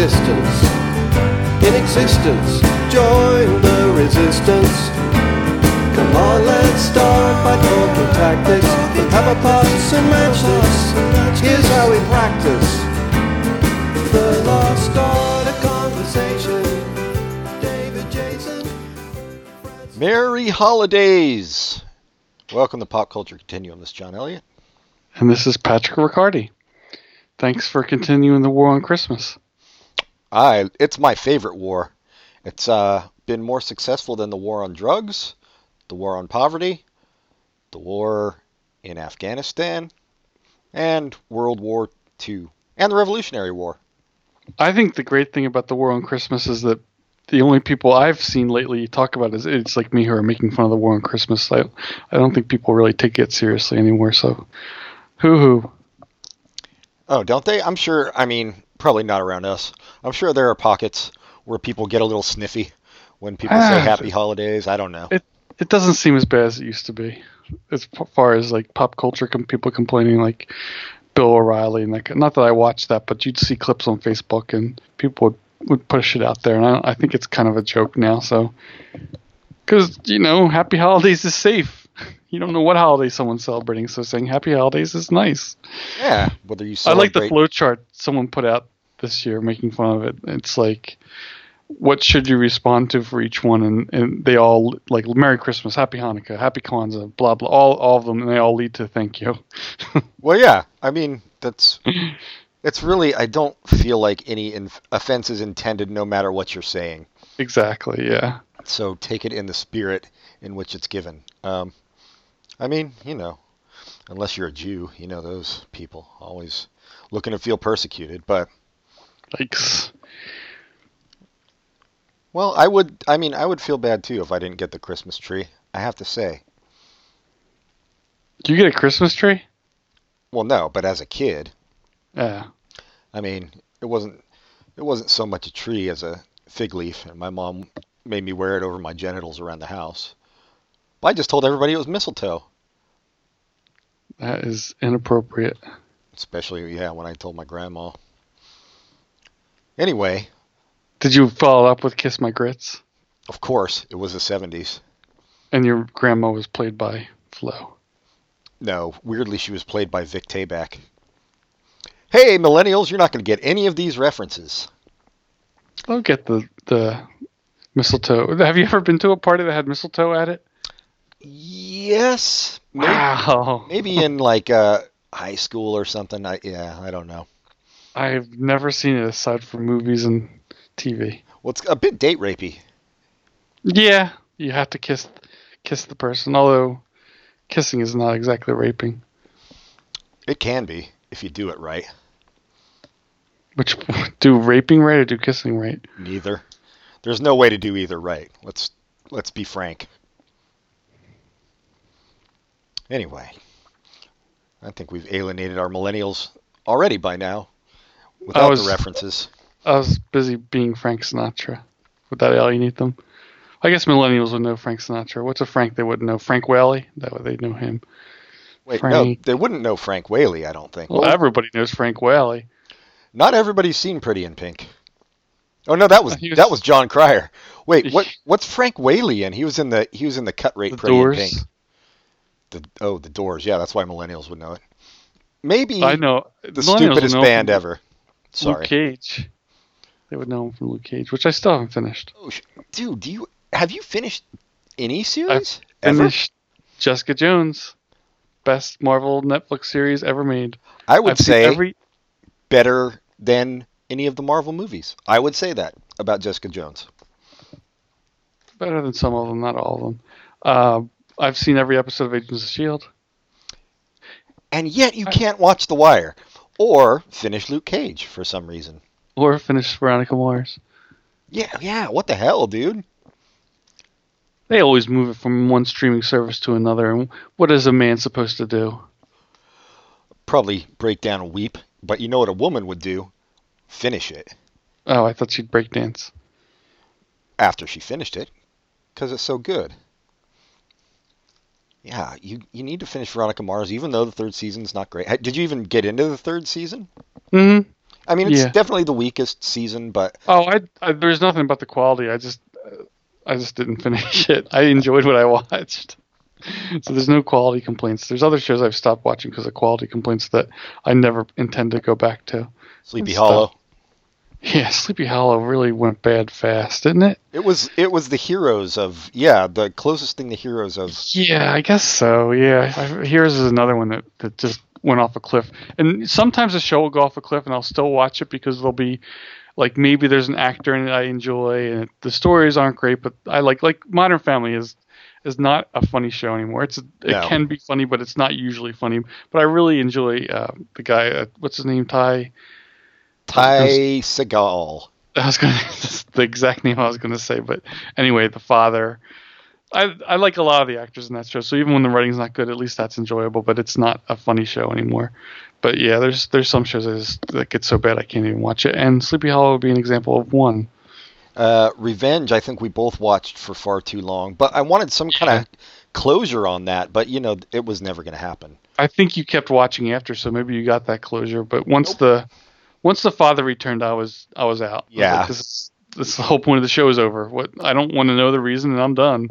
distance. In existence, join the resistance. Come on, let's start by talking tactics. With have a pass and match this. Here's how we practice. The lost art of conversation. David Jason. Merry holidays! Welcome to Pop Culture Continuum. This is John Elliott. And this is Patrick Riccardi. Thanks for continuing the war on Christmas. I, it's my favorite war. It's uh, been more successful than the war on drugs, the war on poverty, the war in Afghanistan, and World War II, and the Revolutionary War. I think the great thing about the war on Christmas is that the only people I've seen lately talk about is it's like me who are making fun of the war on Christmas. I, I don't think people really take it seriously anymore. So, hoo hoo. Oh, don't they? I'm sure. I mean, probably not around us. I'm sure there are pockets where people get a little sniffy when people say Ah, Happy Holidays. I don't know. It it doesn't seem as bad as it used to be, as far as like pop culture com- people complaining like Bill O'Reilly and like not that I watched that, but you'd see clips on Facebook and people would, would push it out there, and I, I think it's kind of a joke now. So, because you know, Happy Holidays is safe. You don't know what holiday someone's celebrating, so saying Happy Holidays is nice. yeah, whether you I like the celebrate. flow chart someone put out this year, making fun of it. It's like, what should you respond to for each one? And, and they all like Merry Christmas, Happy Hanukkah, Happy Kwanzaa, blah blah, all all of them, and they all lead to thank you. Well, yeah. I mean, that's. It's really. I don't feel like any in- offense is intended, no matter what you're saying. exactly, yeah. So take it in the spirit in which it's given. Um, I mean, you know, unless you're a Jew, you know those people always looking to feel persecuted. But Like, well, I would. I mean, I would feel bad too if I didn't get the Christmas tree. I have to say. do you get a Christmas tree? Well, no, but as a kid, Yeah. I mean, it wasn't. It wasn't so much a tree as a fig leaf, and my mom made me wear it over my genitals around the house. But I just told everybody it was mistletoe. That is inappropriate. Especially, yeah, when I told my grandma. Anyway, Did you follow up with Kiss My Grits? of course, it was the 70s. And your grandma was played by Flo. No, weirdly, she was played by Vic Tayback. Hey, millennials, you're not going to get any of these references. I'll get the the mistletoe. Have you ever been to a party that had mistletoe at it? Yes, maybe, Wow. maybe in like uh, high school or something. I, yeah, I don't know. I've never seen it aside from movies and TV. Well, it's a bit date rapey. Yeah, you have to kiss kiss the person, although kissing is not exactly raping. It can be if you do it right. Which do raping right or do kissing right? Neither. There's no way to do either right. Let's let's be frank. Anyway, I think we've alienated our millennials already by now without was- the references. I was busy being Frank Sinatra. Would that alienate them? I guess millennials would know Frank Sinatra. What's a Frank they wouldn't know? Frank Whaley? That way they know him. Wait, no, they wouldn't know Frank Whaley, I don't think. Well, Well, everybody knows Frank Whaley. not everybody's seen Pretty in Pink. Oh no, that was, was- that was Jon Cryer. Wait, what what's Frank Whaley in? He was in the he was in the cut rate The Pretty Doors. in Pink. The oh, the Doors. Yeah, that's why millennials would know it. Maybe I know the stupidest know band ever. Sorry. Luke Cage. They would know him from Luke Cage, which I still haven't finished. Oh, dude, do you have you finished any series? I Finished Jessica Jones, best Marvel Netflix series ever made. I would I've say every better than any of the Marvel movies. I would say that about Jessica Jones. better than some of them, not all of them. Uh, I've seen every episode of Agents of Shield. And yet you can't watch The Wire or finish Luke Cage for some reason. Or finish Veronica Mars. Yeah, yeah, what the hell, dude? They always move it from one streaming service to another. And what is a man supposed to do? Probably break down and weep, but you know what a woman would do? Finish it Oh, I thought she'd break dance. after she finished it because it's so good. Yeah, you you need to finish Veronica Mars, even though the third season's not great. Did you even get into the third season? hmm I mean, it's Yeah. definitely the weakest season, but Oh, I, I there's nothing about the quality. I just I just didn't finish it. I enjoyed what I watched. So there's no quality complaints. There's other shows I've stopped watching because of quality complaints that I never intend to go back to. Sleepy Hollow. Yeah, Sleepy Hollow really went bad fast, didn't it? It was it was the heroes of yeah the closest thing to heroes of Yeah, I guess so. Yeah, I, here's is another one that, that just went off a cliff. And sometimes a show will go off a cliff, and I'll still watch it because there'll be like maybe there's an actor in it I enjoy, and it, the stories aren't great, but I like like Modern Family is is not a funny show anymore. It's a, it No. can be funny, but it's not usually funny. But I really enjoy uh, the guy. Uh, what's his name? Ty. Ty Segal. I was gonna that's the exact name I was gonna say, but anyway, the father. I I like a lot of the actors in that show, so even when the writing's not good, at least that's enjoyable. But it's not a funny show anymore. But yeah, there's there's some shows that, get so bad I can't even watch it, and Sleepy Hollow would be an example of one. Uh, Revenge, I think we both watched for far too long, but I wanted some kind of closure on that, but you know, it was never going to happen. I think you kept watching after, so maybe you got that closure. But once the once the father returned, I was I was out. I was Yeah. like, this is this is the whole point of the show is over. What I don't want to know the reason, and I'm done.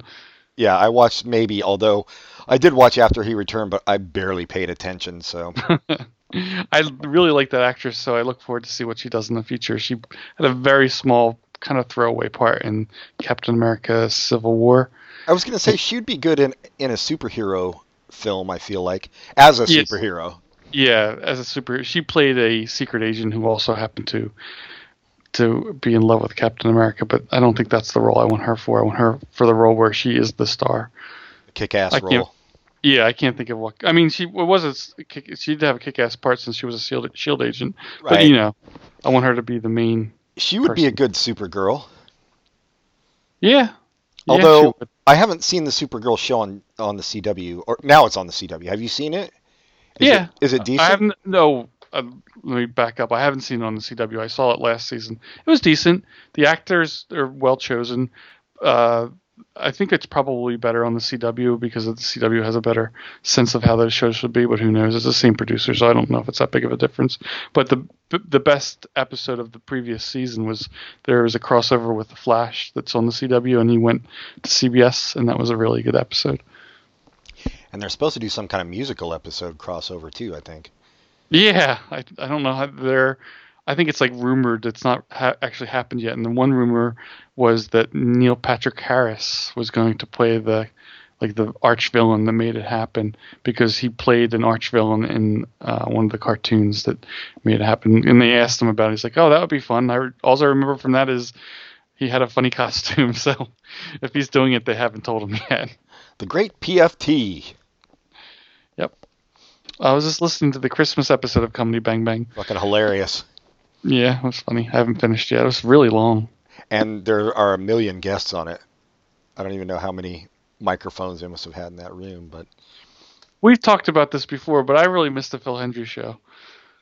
Yeah, I watched maybe, although I did watch after he returned, but I barely paid attention. So I really like that actress, so I look forward to see what she does in the future. She had a very small kind of throwaway part in Captain America: Civil War. I was going to say she'd be good in in a superhero film. I feel like as a Yes. superhero. Yeah, as a super, she played a secret agent who also happened to to be in love with Captain America. But I don't think that's the role I want her for. I want her for the role where she is the star. Kick-ass role. Yeah, I can't think of what. I mean, she was a kick, she did have a kick-ass part since she was a shield shield agent. But you know, I want her to be the main. She would be a good Supergirl. Yeah. Yeah, Although would. I haven't seen the Supergirl show on on the CW, or now it's on the CW. Have you seen it? Is yeah, It, is it decent? I haven't. No, uh, let me back up. I haven't seen it on the CW. I saw it last season. It was decent. The actors are well chosen. Uh, I think it's probably better on the CW because the CW has a better sense of how those shows should be. But who knows? It's the same producer, so I don't know if it's that big of a difference. But the the best episode of the previous season was there was a crossover with the Flash that's on the CW, and he went to CBS, and that was a really good episode. And they're supposed to do some kind of musical episode crossover too. I think. Yeah, I, I don't know how they're. I think it's like rumored. It's not ha- actually happened yet. And the one rumor was that Neil Patrick Harris was going to play the like the arch villain that made it happen because he played an arch villain in uh, one of the cartoons that made it happen. And they asked him about it. He's like, "Oh, that would be fun." I all I remember from that is he had a funny costume. So if he's doing it, they haven't told him yet. The Great PFT. I was just listening to the Christmas episode of Comedy Bang Bang. Fucking hilarious. Yeah, it was funny. I haven't finished yet. It was really long. And there are a million guests on it. I don't even know how many microphones they must have had in that room, but We've talked about this before, but I really missed the Phil Hendrie show.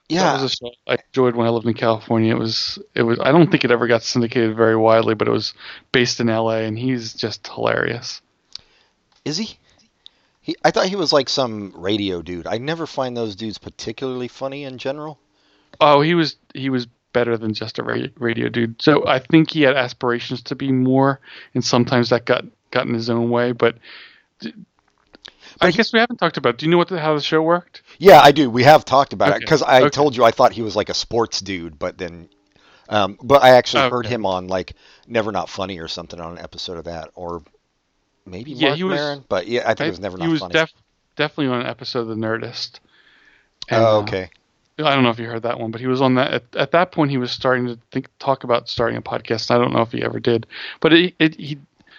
That yeah, was a show I enjoyed when I lived in California. It was it was I don't think it ever got syndicated very widely, but it was based in LA and he's just hilarious. is he? He, I thought he was like some radio dude. I never find those dudes particularly funny in general. Oh, he was he was better than just a ra- radio dude. So I think he had aspirations to be more, and sometimes that got got in his own way. But d- I But he- guess we haven't talked about. Do you know what the, how the show worked? Yeah, I do. We have talked about it because I okay. told you I thought he was like a sports dude, but then, um, but I actually heard him on like Never Not Funny or something on an episode of that, or maybe Yeah, Mark he was- Maron. But yeah, I think it was Never he Not was def- definitely on an episode of The Nerdist. And, oh, uh, okay. I don't know if you heard that one, but he was on that. At, at that point, he was starting to think, talk about starting a podcast. I don't know if he ever did, but it, it, he,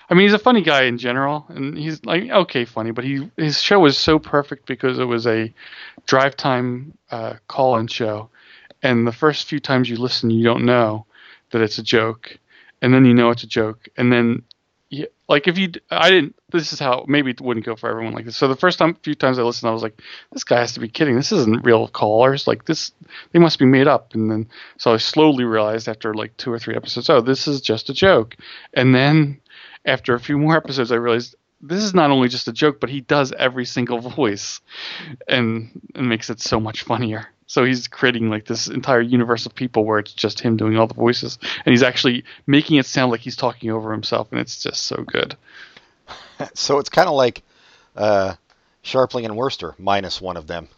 I mean, he's a funny guy in general, and he's like okay, funny. But he his show was so perfect because it was a drive time uh, call-in show, and the first few times you listen, you don't know that it's a joke, and then you know it's a joke, and then like if you, I didn't. This is how maybe it wouldn't go for everyone like this. So the first time, few times I listened, I was like, this guy has to be kidding. This isn't real callers. Like this, they must be made up. And then so I slowly realized after like two or three episodes, oh, this is just a joke. And then after a few more episodes, I realized this is not only just a joke, but he does every single voice, and it makes it so much funnier. So he's creating like this entire universe of people where it's just him doing all the voices, and he's actually making it sound like he's talking over himself, and it's just so good. So it's kind of like uh, Scharpling and Wurster minus one of them.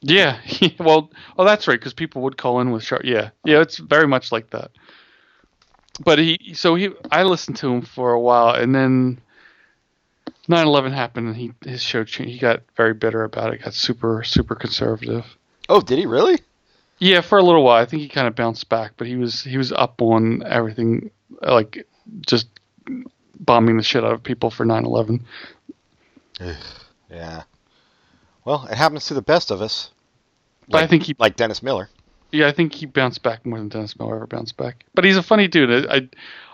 Yeah, well, oh, that's right, because people would call in with Sharp. Yeah, yeah, it's very much like that. But he, so he, I listened to him for a while, and then 9/11 happened, and he his show changed. He got very bitter about it. Got super super conservative. Oh, did he really? Yeah, for a little while. I think he kind of bounced back, but he was he was up on everything, like just bombing the shit out of people for 9/11. Yeah. Well, it happens to the best of us. But I think he, like Dennis Miller. yeah, I think he bounced back more than Dennis Miller ever bounced back. But he's a funny dude. I, I,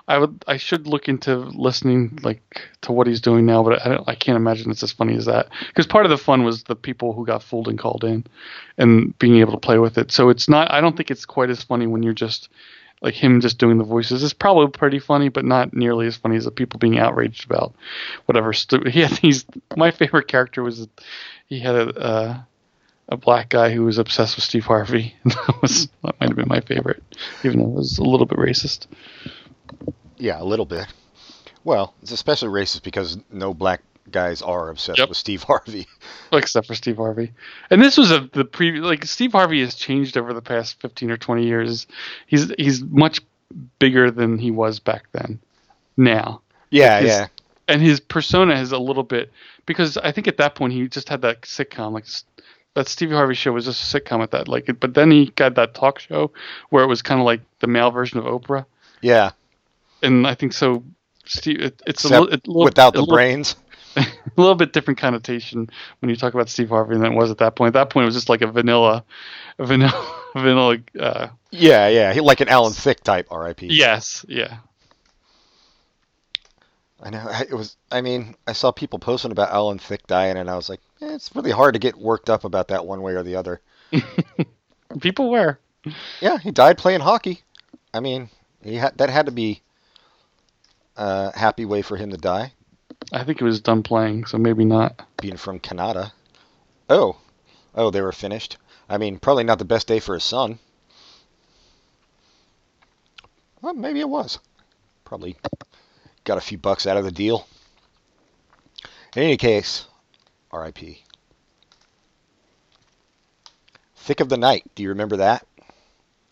I would, I should look into listening like to what he's doing now, but I, I can't imagine it's as funny as that. Because part of the fun was the people who got fooled and called in, and being able to play with it. So it's not. I don't think it's quite as funny when you're just like him just doing the voices. It's probably pretty funny, but not nearly as funny as the people being outraged about whatever. Stu- he had these. My favorite character was he had a. Uh, a black guy who was obsessed with Steve Harvey. that was that might have been my favorite, even though it was a little bit racist. Yeah, a little bit. Well, it's especially racist because no black guys are obsessed Yep. with Steve Harvey. except for Steve Harvey. And this was a the pre like Steve Harvey has changed over the past fifteen or twenty years. He's he's much bigger than he was back then. Now. Yeah, His- yeah. And his persona is a little bit because I think at that point he just had that sitcom like that Stevie Harvey show was just a sitcom at that like but then he got that talk show where it was kind of like the male version of Oprah Yeah. And I think so Steve it, it's a Except it's a little without a the little- brains. a little bit different connotation when you talk about Steve Harvey than it was at that point. At that point, it was just like a vanilla, a vanilla, vanilla. Uh, Yeah, yeah. He, like an Alan Thicke type R.I.P. yes, yeah, I know. It was. I mean, I saw people posting about Alan Thicke dying, and I was like, eh, it's really hard to get worked up about that one way or the other. people were. Yeah, he died playing hockey. I mean, he had that had to be a happy way for him to die, I think it was done playing, so maybe not. being from Canada. Oh, oh, they were finished. I mean, probably not the best day for his son. Well, maybe it was. Probably got a few bucks out of the deal. In any case, R.I.P. Thicke of the Night. Do you remember that?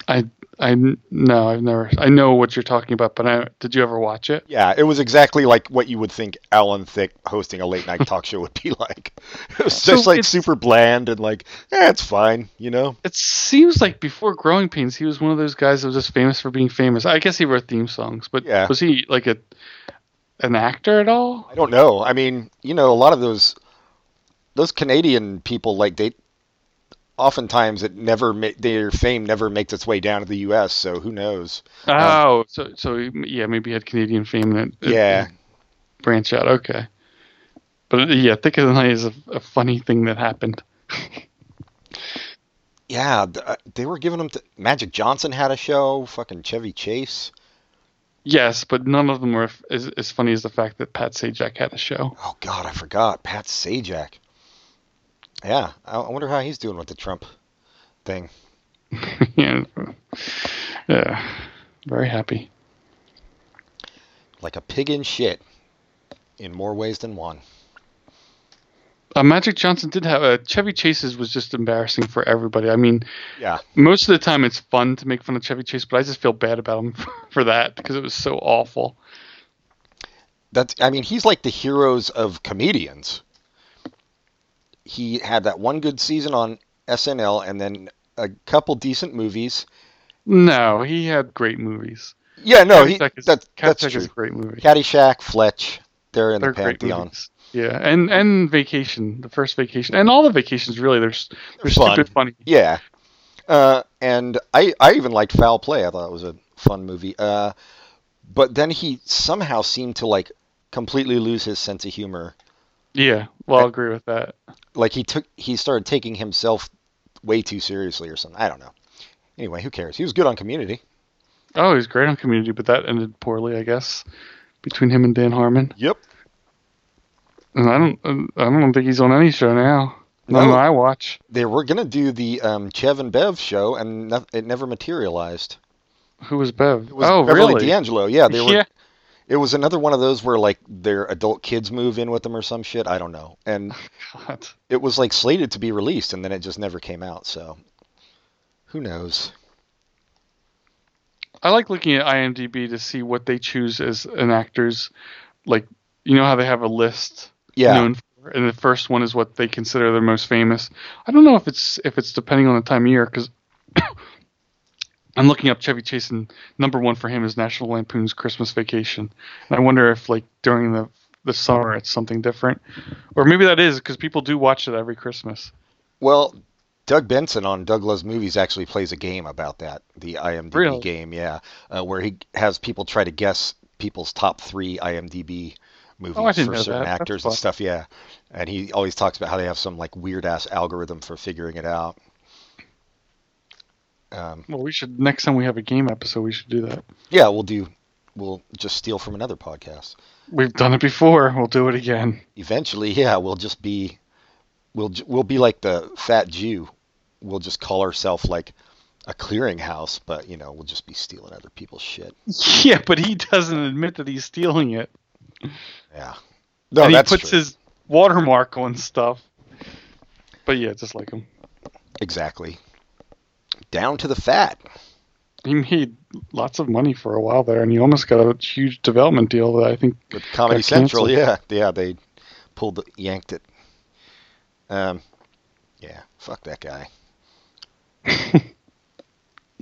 I, I no, I've never. I know what you're talking about, but I did you ever watch it? Yeah, it was exactly like what you would think Alan Thicke hosting a late night talk show would be like. It was So just like super bland and like, eh, it's fine, you know? It seems like before Growing Pains, he was one of those guys that was just famous for being famous. I guess he wrote theme songs, but Yeah. was he like a an actor at all? I don't know. I mean, you know, a lot of those those Canadian people like they oftentimes it never ma- their fame never makes its way down to the U.S. So who knows? Oh, so so yeah, maybe he had Canadian fame it- Yeah, branch out. Okay, but uh, yeah, Thicke of the Night is a, a funny thing that happened. yeah. uh, They were giving them. To, Magic Johnson had a show. Fucking Chevy Chase. Yes, but none of them were as, as funny as the fact that Pat Sajak had a show. Oh God, I forgot. Pat Sajak. Yeah, I I wonder how he's doing with the Trump thing. yeah, yeah, very happy. Like a pig in shit, in more ways than one. Uh, Magic Johnson did have a Chevy Chase's was just embarrassing for everybody. I mean, Yeah, most of the time it's fun to make fun of Chevy Chase, but I just feel bad about him for that because it was so awful. that's. I mean, he's like the heroes of comedians. He had that one good season on SNL, and then a couple decent movies. No, he had great movies. Yeah, no, he, is, that, that's true. great movie. Caddyshack, Fletch, they're in They're the pantheon. Yeah, and and Vacation, the first Vacation, and all the vacations really. They're s- they're Fun. stupid funny. Yeah. Uh, and I, I even liked Foul Play. I thought it was a fun movie. Uh, but then he somehow seemed to like completely lose his sense of humor. Yeah, well, I'll agree with that. Like he took, he started taking himself way too seriously or something. I don't know. Anyway, who cares? He was good on Community. Oh, he's great on Community, but that ended poorly, I guess, between him and Dan Harmon. Yep. And I don't, I don't think he's on any show now. No, No. I watch. They were gonna do the um, Chev and Bev show, and it never materialized. Who was Bev? It was oh, Beverly really? D'Angelo. Yeah, they were. yeah. It was another one of those where like their adult kids move in with them or some shit. I don't know. And oh, God. it was like slated to be released, and then it just never came out. So who knows? I like looking at IMDb to see what they choose as an actor's, like you know how they have a list Yeah. known for, and the first one is what they consider their most famous. I don't know if it's if it's depending on the time of year because I'm looking up Chevy Chase and number one for him is National Lampoon's Christmas Vacation, and I wonder if like during the the summer it's something different, or maybe that is because people do watch it every Christmas. Well, Doug Benson on Doug Loves Movies actually plays a game about that, the IMDb Really? game, yeah, uh, where he has people try to guess people's top three IMDb movies Oh, for certain that. Actors and stuff, yeah. And he always talks about how they have some like weird ass algorithm for figuring it out. Um, Well, we should next time we have a game episode, we should do that. yeah, we'll do. We'll just steal from another podcast. We've done it before. We'll do it again. Eventually, yeah, we'll just be, we'll we'll be like the fat Jew. We'll just call ourselves like a clearinghouse, but you know, we'll just be stealing other people's shit. Yeah, but he doesn't admit that he's stealing it. Yeah. No, and he puts true. his watermark on stuff. But yeah, just like him. exactly down to the fat. He made lots of money for a while there, and he almost got a huge development deal that I think. With Comedy Central, yeah, yeah, they pulled, the, yanked it. Um, yeah, fuck that guy.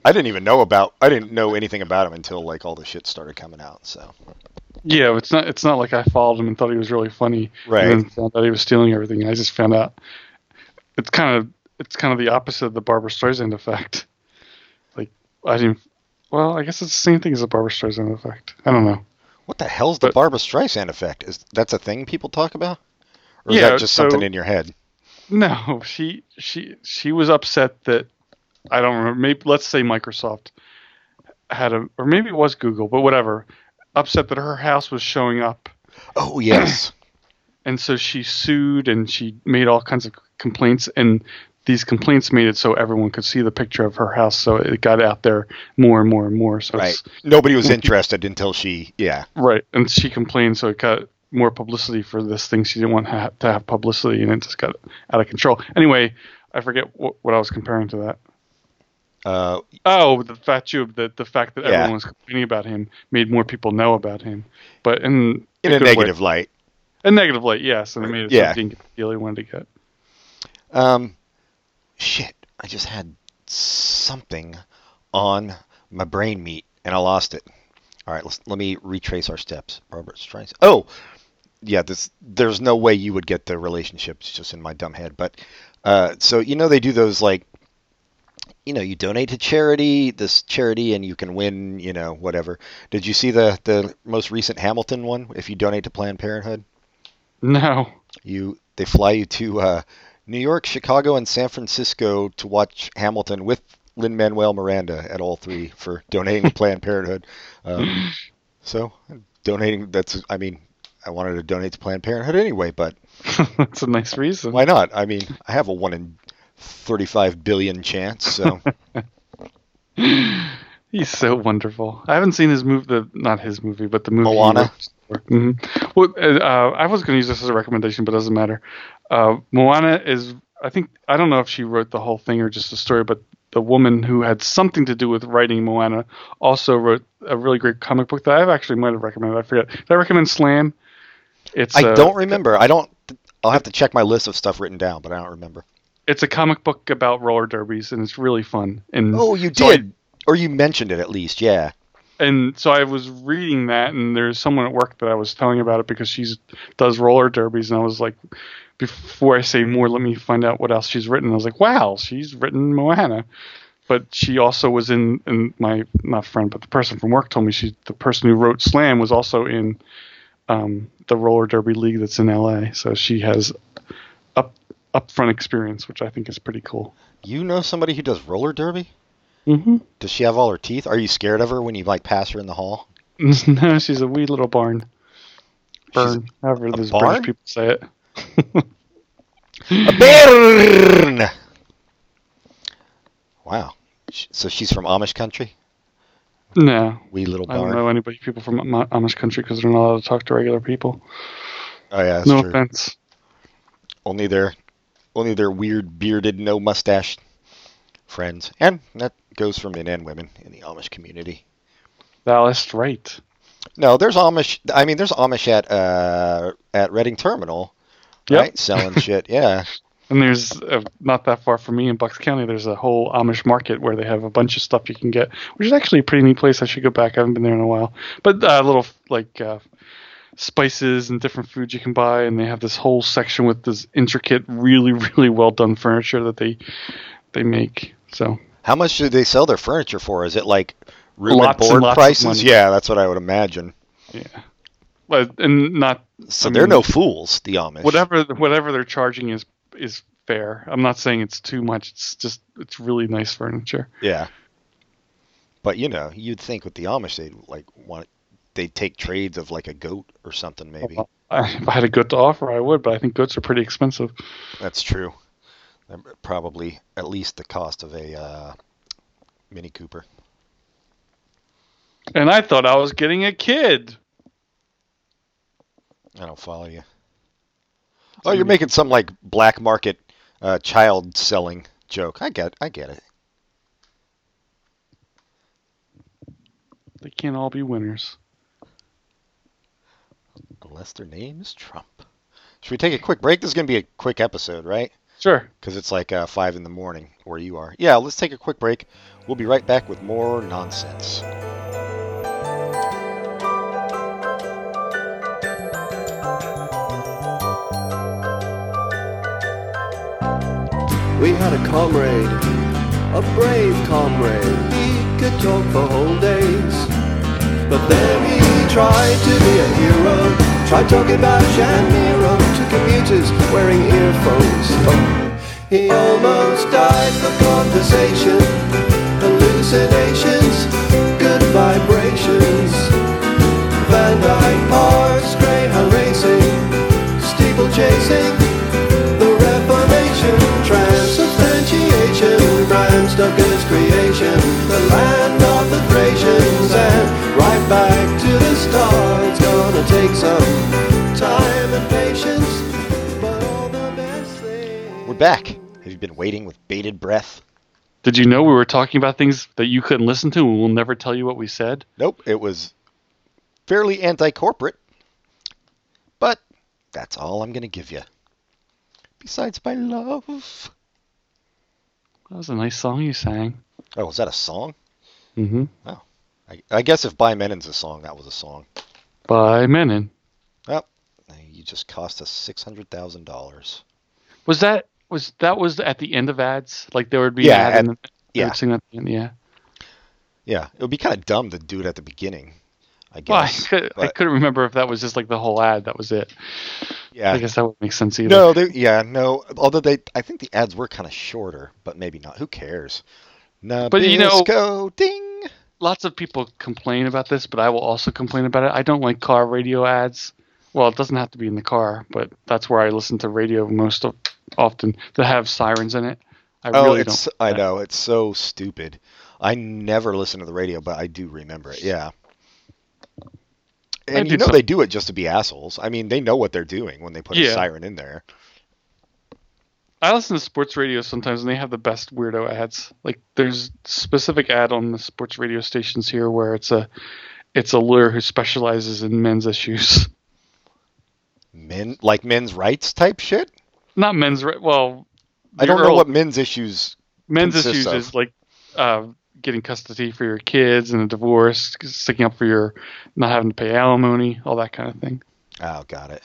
I didn't even know about. I didn't know anything about him until like all the shit started coming out. So Yeah, it's not. It's not like I followed him and thought he was really funny, Right. And then found out he was stealing everything. I just found out. It's kind of. It's kind of the opposite of the Barbra Streisand effect. Like I didn't. Well, I guess it's the same thing as the Barbra Streisand effect. I don't know. what the hell's the Barbra Streisand effect? Is that's a thing people talk about, or is that just so- something in your head? No, she she she was upset that I don't remember. Maybe let's say Microsoft had a, or maybe it was Google, but whatever. Upset that her house was showing up, Oh yes, and so she sued and she made all kinds of complaints. And these complaints made it so everyone could see the picture of her house, so it got out there more and more and more. So right. Nobody was interested until she. Yeah, right, and she complained, so it got more publicity for this thing she didn't want ha- to have publicity, and it just got out of control. Anyway, I forget what, what I was comparing to that. uh, Oh, the fat Jew. The the fact that Yeah. everyone was complaining about him made more people know about him, but in in a way. negative light. a negative light, yes, and it made it Yeah. so he didn't get the deal he wanted to get. Um, shit, I just had something on my brain meat and I lost it. All right, let's, let me retrace our steps. Barbra Streisand. Oh, yeah. This there's no way you would get the relationship. It's just in my dumb head. But uh, so you know they do those like, you know, you donate to charity, this charity, and you can win, you know, whatever. Did you see the the most recent Hamilton one? If you donate to Planned Parenthood. No, You they fly you to uh, New York, Chicago, and San Francisco to watch Hamilton with Lin Manuel Miranda at all three for donating to Planned Parenthood. Um, so donating that's I mean I wanted to donate to Planned Parenthood anyway, but that's a nice reason. why not? I mean I have a one in thirty five billion chance, so He's so wonderful. I haven't seen his movie, the not his movie, but the movie. Moana? Mhm. Well, uh, I was going to use this as a recommendation, but it doesn't matter. Uh, Moana is, I think, I don't know if she wrote the whole thing or just a story, but the woman who had something to do with writing Moana also wrote a really great comic book that I've actually might have recommended. I forget. Did I recommend Slam? It's I a- don't remember. I don't. I'll have to check my list of stuff written down, but I don't remember. It's a comic book about roller derbies, and it's really fun. And Oh, you so I- did, or you mentioned it at least. Yeah. And so I was reading that, and there's someone at work that I was telling about it because she does roller derbies, and I was like, before I say more, let me find out what else she's written. I was like, wow, she's written Moana, but she also was in, in my not friend, but the person from work told me she the person who wrote Slam was also in um, the roller derby league that's in L.A. So she has up upfront experience, which I think is pretty cool. You know somebody who does roller derby? Mm-hmm. Does she have all her teeth? Are you scared of her when you like pass her in the hall? no, she's a wee little barn. She's Burn, however a those barn? British people say it. A burn. Wow. So she's from Amish country. No, Wee little barn. I don't know anybody people from Amish country because they're not allowed to talk to regular people. Oh yeah, that's no true. offense. Only their, only their weird bearded, no mustache friends, and that goes for men and women in the Amish community. That's right. No, there's Amish. I mean, there's Amish at uh at Reading Terminal, Yep. right? Selling shit. Yeah. And there's uh, not that far from me in Bucks County. There's a whole Amish market where they have a bunch of stuff you can get, which is actually a pretty neat place. I should go back. I haven't been there in a while. But uh, little like uh, spices and different foods you can buy, and they have this whole section with this intricate, really, really well done furniture that they they make. So How much do they sell their furniture for? Is it like room Lots and and board of prices? Yeah, that's what I would imagine. yeah, but and not So I they're mean, no fools, the Amish. whatever whatever they're charging is is fair. I'm not saying it's too much. It's just it's really nice furniture. Yeah. But you know, you'd think with the Amish they'd like want they'd take trades of like a goat or something maybe. I, if I had a goat to offer, I would, but I think goats are pretty expensive. That's true. They're Probably at least the cost of a uh, Mini Cooper. And I thought I was getting a kid. I don't follow you. Oh, you're making some like black market uh, child selling joke. I get, I get it. They can't all be winners. Unless their name is Trump. Should we take a quick break? This is gonna be a quick episode, right? Sure. Because it's like uh, five in the morning where you are. Yeah, let's take a quick break. We'll be right back with more nonsense. We had a comrade, a brave comrade. He could talk for whole days. But then he tried to be a hero. Tried talking about Shamiro to commuters wearing earphones. He almost died for conversation. Hallucinations, good vibrations. Van Dyke Parks, Greyhound racing, steeple chasing. The Reformation, transubstantiation, Bram Stoker's creation, the land of the Thracians, and right back to the start. It's gonna take some time and patience, but all the best things. We're back. Have you been waiting with bated breath? Did you know we were talking about things that you couldn't listen to and we'll never tell you what we said? Nope, it was fairly anti-corporate. But that's all I'm gonna give you. Besides my love. That was a nice song you sang. Oh, was that a song? Mm-hmm. I, I guess if By Mennen's a song, that was a song. By Mennen. Yep. You just cost us six hundred thousand dollars. Was that was that was at the end of ads? Like there would be Yeah, an ad at- and yeah. sing at the end, yeah. Yeah, it would be kind of dumb to do it at the beginning. I Well, I, guess. could, I couldn't remember if that was just like the whole ad. That was it. yeah. I guess that would make sense either. No, they, yeah, no. Although they, I think the ads were kind of shorter, but maybe not. Who cares? But, you know- Nabisco, ding. Lots of people complain about this, but I will also complain about it. I don't like car radio ads. Well, it doesn't have to be in the car, but that's where I listen to radio most of, often that have sirens in it. I Oh, really it's. don't. I know it's so stupid. I never listen to the radio, but I do remember it. Yeah. And you know some- they do it just to be assholes. I mean, they know what they're doing when they put a siren in there. I listen to sports radio sometimes, and they have the best weirdo ads. Like there's specific ad on the sports radio stations here where it's a it's a lawyer who specializes in men's issues. Men like men's rights type shit. Not men's ri- well. I don't know what men's issues. men's issues of. is like uh, getting custody for your kids and a divorce, sticking up for your not having to pay alimony, all that kind of thing. Oh, got it.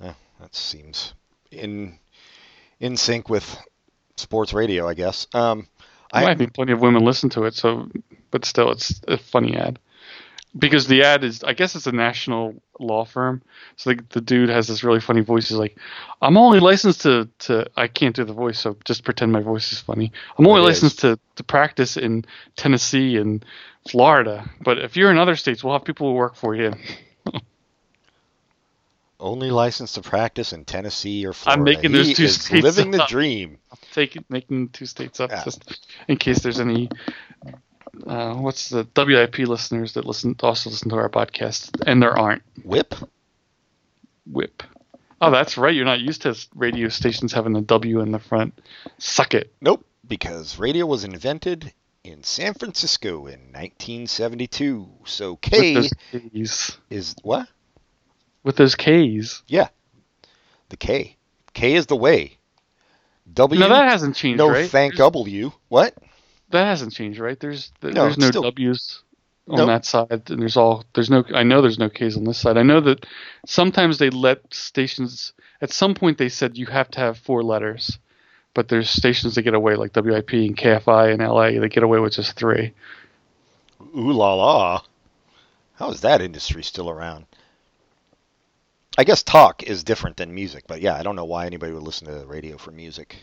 That seems in in sync with sports radio, I guess. Um, I, I think plenty of women listen to it, so but still, it's a funny ad because the ad is I guess it's a national law firm. So the, the dude has this really funny voice. He's like, "I'm only licensed to to I can't do the voice, so just pretend my voice is funny. I'm only It is. licensed to to practice in Tennessee and Florida, but if you're in other states, we'll have people who work for you." Only licensed to practice in Tennessee or Florida. I'm making those he two states living the up. dream. taking making two states up Yeah. just in case there's any uh, what's the WIP listeners that listen also listen to our podcast and there aren't Whip? whip. Oh, that's right. You're not used to radio stations having a W in the front. Suck it. Nope, because radio was invented in San Francisco in 1972. So K With those K's. is what? With those K's. Yeah, the K. K is the way. W. No, that hasn't changed, no, right? thank There's- W. What? That hasn't changed, right? There's th- No, there's no still- W's on Nope. that side, and there's all there's no. I know there's no K's on this side. I know that sometimes they let stations. At some point, they said you have to have four letters, but there's stations that get away like WIP and KFI and LA. They get away with just three. Ooh la la. How is that industry still around? I guess talk is different than music, but yeah, I don't know why anybody would listen to the radio for music.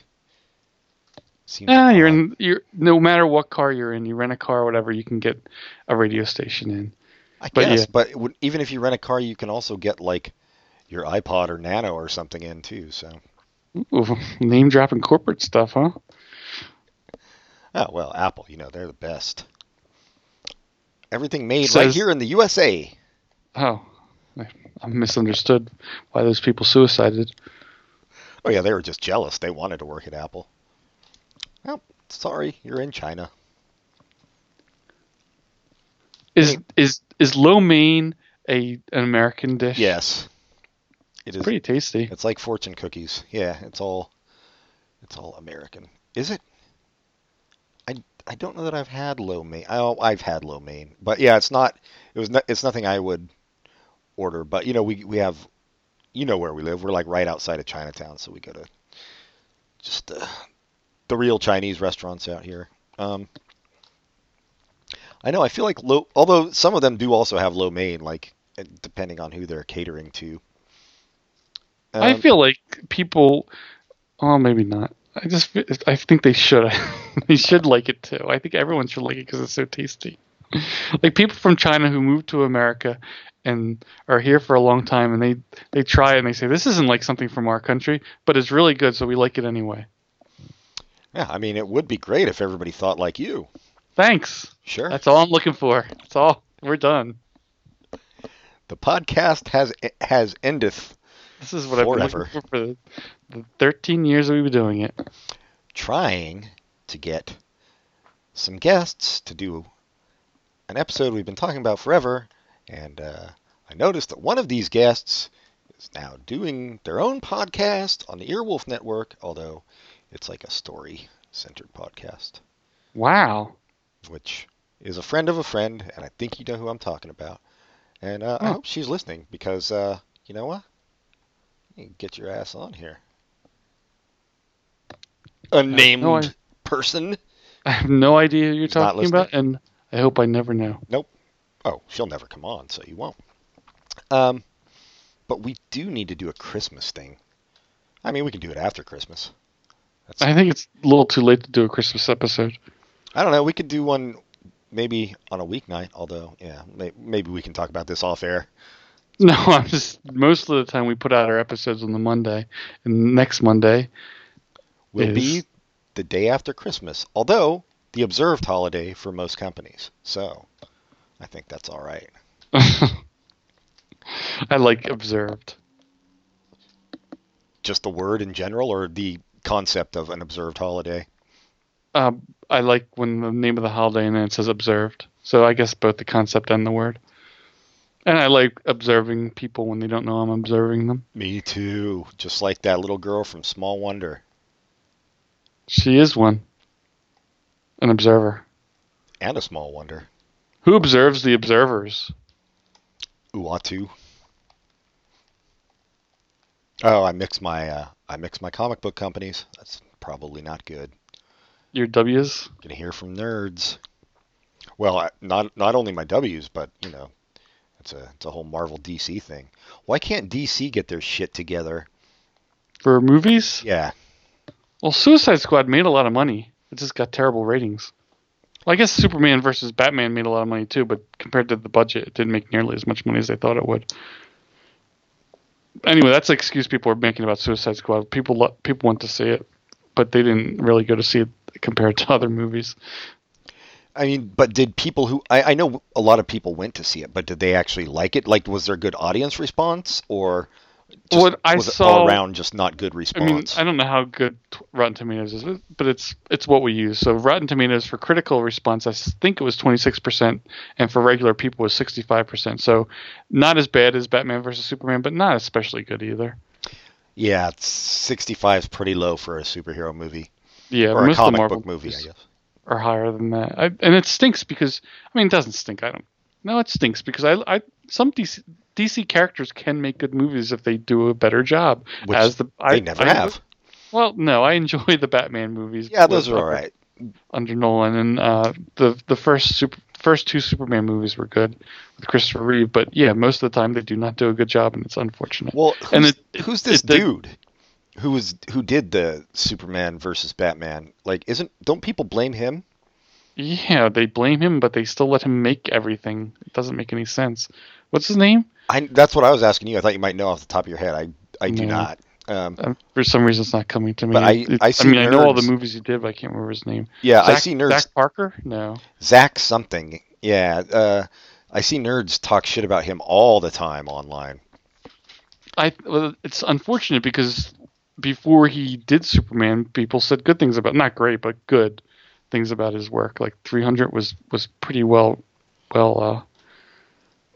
Seems Yeah, you're in. You're no matter what car you're in, you rent a car, or whatever, you can get a radio station in. I but guess, yeah. but would- even if you rent a car, you can also get like your iPod or Nano or something in too. So, Ooh, name dropping corporate stuff, huh? oh well, Apple, you know they're the best. Everything made right here in the USA. Oh, I, misunderstood why those people suicided. Oh yeah, they were just jealous. They wanted to work at Apple. Well, sorry, you're in China. Is Hey. is is lo mein a an American dish? Yes, it is. pretty tasty. It's like fortune cookies. Yeah, it's all it's all American. Is it? I, I don't know that I've had lo mein. Oh, I've had lo mein, but yeah, it's not. It was. Not, it's nothing I would order. But you know, we we have. You know where we live. We're like right outside of Chinatown, so we go to just uh, the real Chinese restaurants out here. Um, I know. I feel like lo. Although some of them do also have lo mein, like depending on who they're catering to. I Um, feel like people. Oh, maybe not. I just I think they should. they should like it too. I think everyone should like it because it's so tasty. Like people from China who moved to America and are here for a long time, and they they try it and they say this isn't like something from our country, but it's really good, so we like it anyway. Yeah, I mean, it would be great if everybody thought like you. Thanks. Sure. That's all I'm looking for. That's all. We're done. the podcast has has endeth This is what I've Forever. been looking for the 13 years we've been doing it. trying to get some guests to do an episode we've been talking about forever, and uh, I noticed that one of these guests is now doing their own podcast on the Earwolf Network, although it's like a story-centered podcast, Wow. which is a friend of a friend, and I think you know who I'm talking about. And uh, I Hmm. hope she's listening because uh, you know what? You can get your ass on here. Unnamed no idea. person. I have no idea who you're talking about, and I hope I never know. Oh, she'll never come on, so you won't. Um, but we do need to do a Christmas thing. I mean, we can do it after Christmas. That's, I think it's a little too late to do a Christmas episode. I don't know. We could do one maybe on a weeknight. Although, yeah, may, maybe we can talk about this off air. No, I'm just most of the time we put out our episodes on the Monday, and next Monday. Will Is- be the day after Christmas. Although the observed holiday for most companies. So, I think that's all right. I like observed. Just the word in general, or the concept of an observed holiday. Um, I like when the name of the holiday and then it says observed. So I guess both the concept and the word. And I like observing people when they don't know I'm observing them. Me too. Just like that little girl from Small Wonder. She is one. An observer. And a small wonder. Who observes the observers? Uatu. Oh, I mix my uh, I mix my comic book companies. That's probably not good. Your W's? Gonna hear from nerds. Well, not not only my W's, but you know, it's a it's a whole Marvel DC thing. Why can't DC get their shit together? For movies? Yeah, Well, Suicide Squad made a lot of money. It just got terrible ratings. Well, I guess Superman versus Batman made a lot of money too, but compared to the budget, it didn't make nearly as much money as they thought it would. anyway, that's the excuse people were making about Suicide Squad. People lo- people went to see it, but they didn't really go to see it compared to other movies. I mean, but did people who I, I know a lot of people went to see it, but did they actually like it? Like, was there a good audience response, or just, What I was saw- all around just not good response. I mean, I don't know how good Rotten Tomatoes is, but it's it's what we use. So Rotten Tomatoes for critical response, I think it was 26%, and for regular people was 65%. So not as bad as Batman versus Superman, but not especially good either. yeah, 65 is pretty low for a superhero movie Yeah, or a comic book movie, I guess. are higher than that, I, and it stinks because I mean, it doesn't stink. I don't. No, it stinks because I, I some DC, DC characters can make good movies if they do a better job. Which as the They I, never I- have. Well, no, I enjoy the Batman movies. Yeah, those are all right. under Nolan, and uh, the the first super first two Superman movies were good with Christopher Reeve, but yeah, most of the time they do not do a good job, and it's unfortunate. Well, who's, And it- who's this it dude? Who was who did the Superman versus Batman? Like, isn't don't people blame him? yeah, they blame him, but they still let him make everything. It doesn't make any sense. What's his name? I that's what I was asking you. I thought you might know off the top of your head. I I do No. not. Um, Uh, for some reason, it's not coming to me. But I- It- I see mean, I know all the movies he did, but I can't remember his name. yeah, I see nerds. Zach Parker? No. Zach something. Yeah, uh, I see nerds talk shit about him all the time online. I well, it's unfortunate because before he did Superman, people said good things about not great, but good things about his work. Like 300 was was pretty well well uh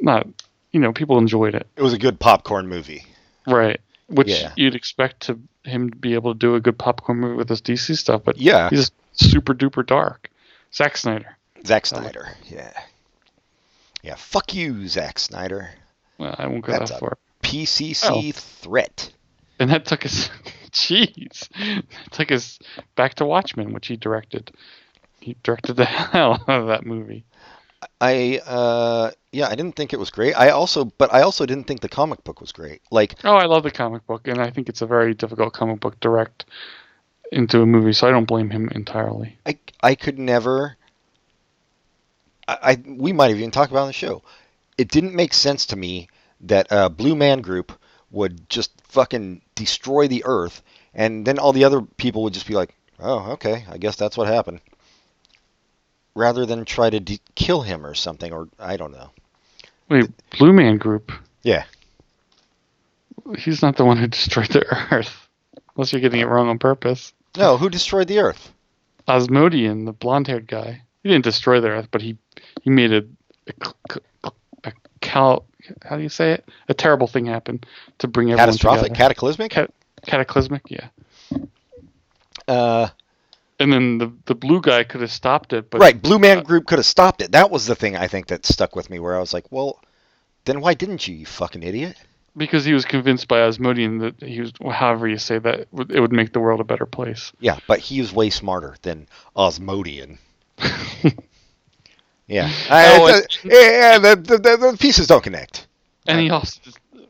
not you know people enjoyed it It was a good popcorn movie. right which Yeah. you'd expect to him to be able to do a good popcorn movie with this DC stuff but Yeah, he's super duper dark Zack Snyder Zack Snyder. Yeah, yeah. Fuck you, Zack Snyder. well, I won't go That's that far PCC Oh. threat. and that took us jeez That took us back to Watchmen which he directed he directed the hell out of that movie I uh yeah, I didn't think it was great. I also but I also didn't think the comic book was great. Like Oh, I love the comic book, and I think it's a very difficult comic book direct into a movie, so I don't blame him entirely. I I could never I, I we might have even talked about it on the show. It didn't make sense to me that a Blue Man Group would just fucking destroy the earth and then all the other people would just be like, "Oh, okay, I guess that's what happened." Rather than try to de- kill him or something or I don't know. Wait, Blue Man Group? Yeah. He's not the one who destroyed the Earth, unless you're getting it wrong on purpose. No, who destroyed the earth? Osmodian, the blonde-haired guy, he didn't destroy the Earth, but he he made a a, a cal how do you say it? A terrible thing happen to bring everyone Catastrophic, together. cataclysmic? Cat- cataclysmic, yeah. uh And then the the blue guy could have stopped it, but right, Blue Man uh, Group could have stopped it. That was the thing I think that stuck with me where I was like, "Well, then why didn't you, you fucking idiot?" because he was convinced by Osmodian that he was, however you say that, it would make the world a better place. Yeah, but he was way smarter than Osmodian. yeah, I, Oh, it's uh, a- yeah, the, the, the, the pieces don't connect. and he uh, also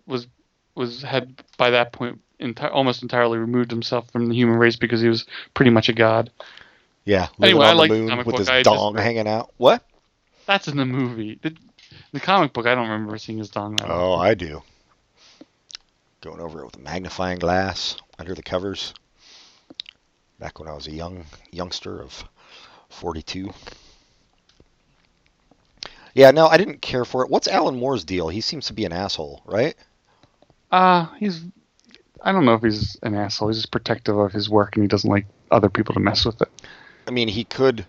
was was had by that point enti- almost entirely removed himself from the human race because he was pretty much a god. Yeah, Anyway, I like the comic with book. his I just- dong hanging out. What? That's in the movie. The, the comic book, I don't remember seeing his dong. that Oh. I do. Going over it with a magnifying glass under the covers. Back when I was a young youngster of 42. Yeah, no, I didn't care for it. What's Alan Moore's deal? He seems to be an asshole, right? Uh, he's. I don't know if he's an asshole. He's just protective of his work, and he doesn't like other people to mess with it. I mean, he could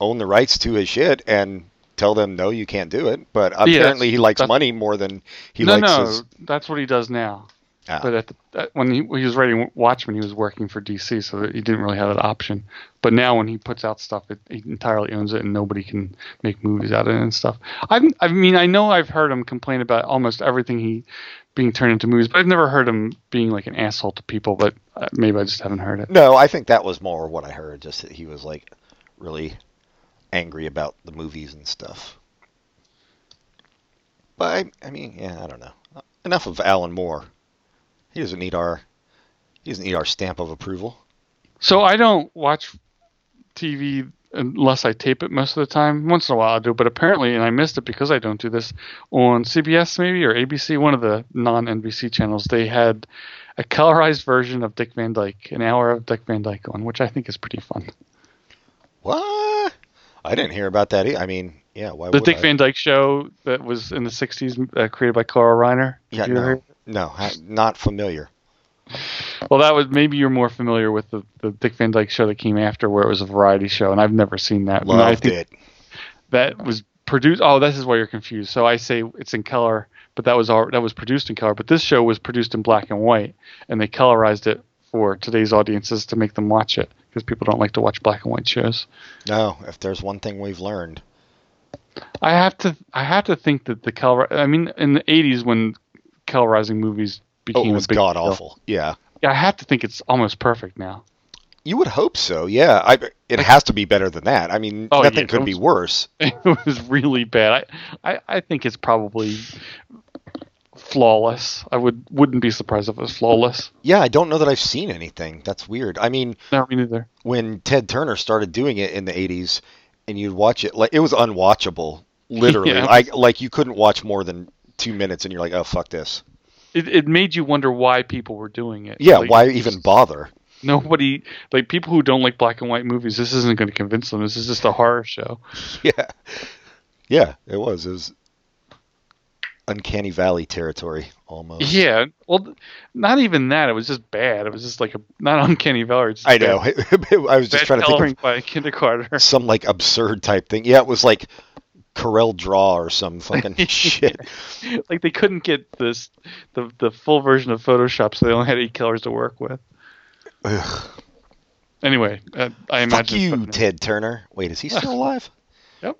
own the rights to his shit and tell them no, you can't do it. But apparently, he likes money more than he no, likes no, his. that's what he does now. Ah. But at the, at, when he, when he was writing Watchmen, he was working for DC, so that he didn't really have that option. But now, when he puts out stuff, it, he entirely owns it, and nobody can make movies out of it and stuff. I, I mean, I know I've heard him complain about almost everything he being turned into movies, but I've never heard him being like an asshole to people. But uh, maybe I just haven't heard it. No, I think that was more what I heard. Just that he was like really angry about the movies and stuff. But I, I mean, yeah, I don't know. Enough of Alan Moore. He doesn't need our he doesn't need our stamp of approval. So I don't watch TV unless I tape it most of the time. Once in a while I do, but apparently, and I missed it because I don't do this on CBS maybe or ABC, one of the non NBC channels. They had a colorized version of Dick Van Dyke, an hour of Dick Van Dyke on, which I think is pretty fun. What? I didn't hear about that. I mean, yeah. Why The Dick I? Van Dyke Show that was in the '60s, uh, created by Carl Reiner. Did Yeah, you ever hear no, no, not familiar. Well, that was maybe you're more familiar with the, the Dick Van Dyke show that came after, where it was a variety show, and I've never seen that. And I think it. that was produced. Oh, this is why you're confused. So I say it's in color, but that was all that was produced in color. But this show was produced in black and white, and they colorized it for today's audiences to make them watch it because people don't like to watch black and white shows. No, if there's one thing we've learned, I have to I have to think that the color. I mean, in the '80s when colorizing movies became oh, it was god awful. Yeah, Yeah, I have to think it's almost perfect now. you would hope so. Yeah, I, it has to be better than that. I mean, Oh, nothing yeah, could it be worse. it was really bad. I, I, I think it's probably flawless. I would wouldn't be surprised if it was flawless. Yeah, I don't know that I've seen anything. That's weird. I mean, No, me neither. when Ted Turner started doing it in the 80s and you'd watch it like it was unwatchable literally Yeah. like like you couldn't watch more than 2 minutes and you're like oh fuck this. It, it made you wonder why people were doing it. Yeah, Like, why even bother? Nobody like people who don't like black and white movies. This isn't going to convince them. This is just a horror show. Yeah. Yeah, it was. It was uncanny valley territory almost. Yeah. Well, not even that. It was just bad. It was just like a not uncanny valley. it's I know. I was just bad trying to think coloring by of some like absurd type thing. Yeah, it was like Corel Draw or some fucking shit. like they couldn't get this the the full version of Photoshop, so they only had eight colors to work with. Ugh. Anyway, uh, I Fuck imagine it's you. Ted Turner. Wait, is he still alive? Yep.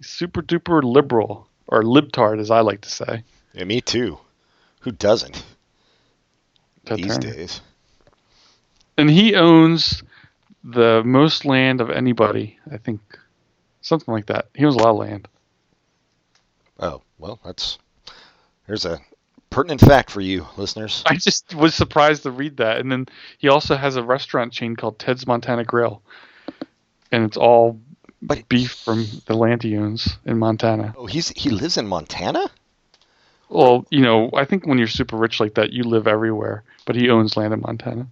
Super duper liberal or libtard, as I like to say. Yeah, me too. Who doesn't Ted these Turner. days? And he owns the most land of anybody. I think something like that. He owns a lot of land. Oh, well, that's there's a pertinent fact for you, listeners. I just was surprised to read that. And then he also has a restaurant chain called Ted's Montana Grill, and it's all But beef from the land he owns in Montana. oh, he's he lives in Montana. Well, you know, I think when you're super rich like that, you live everywhere. But he owns land in Montana.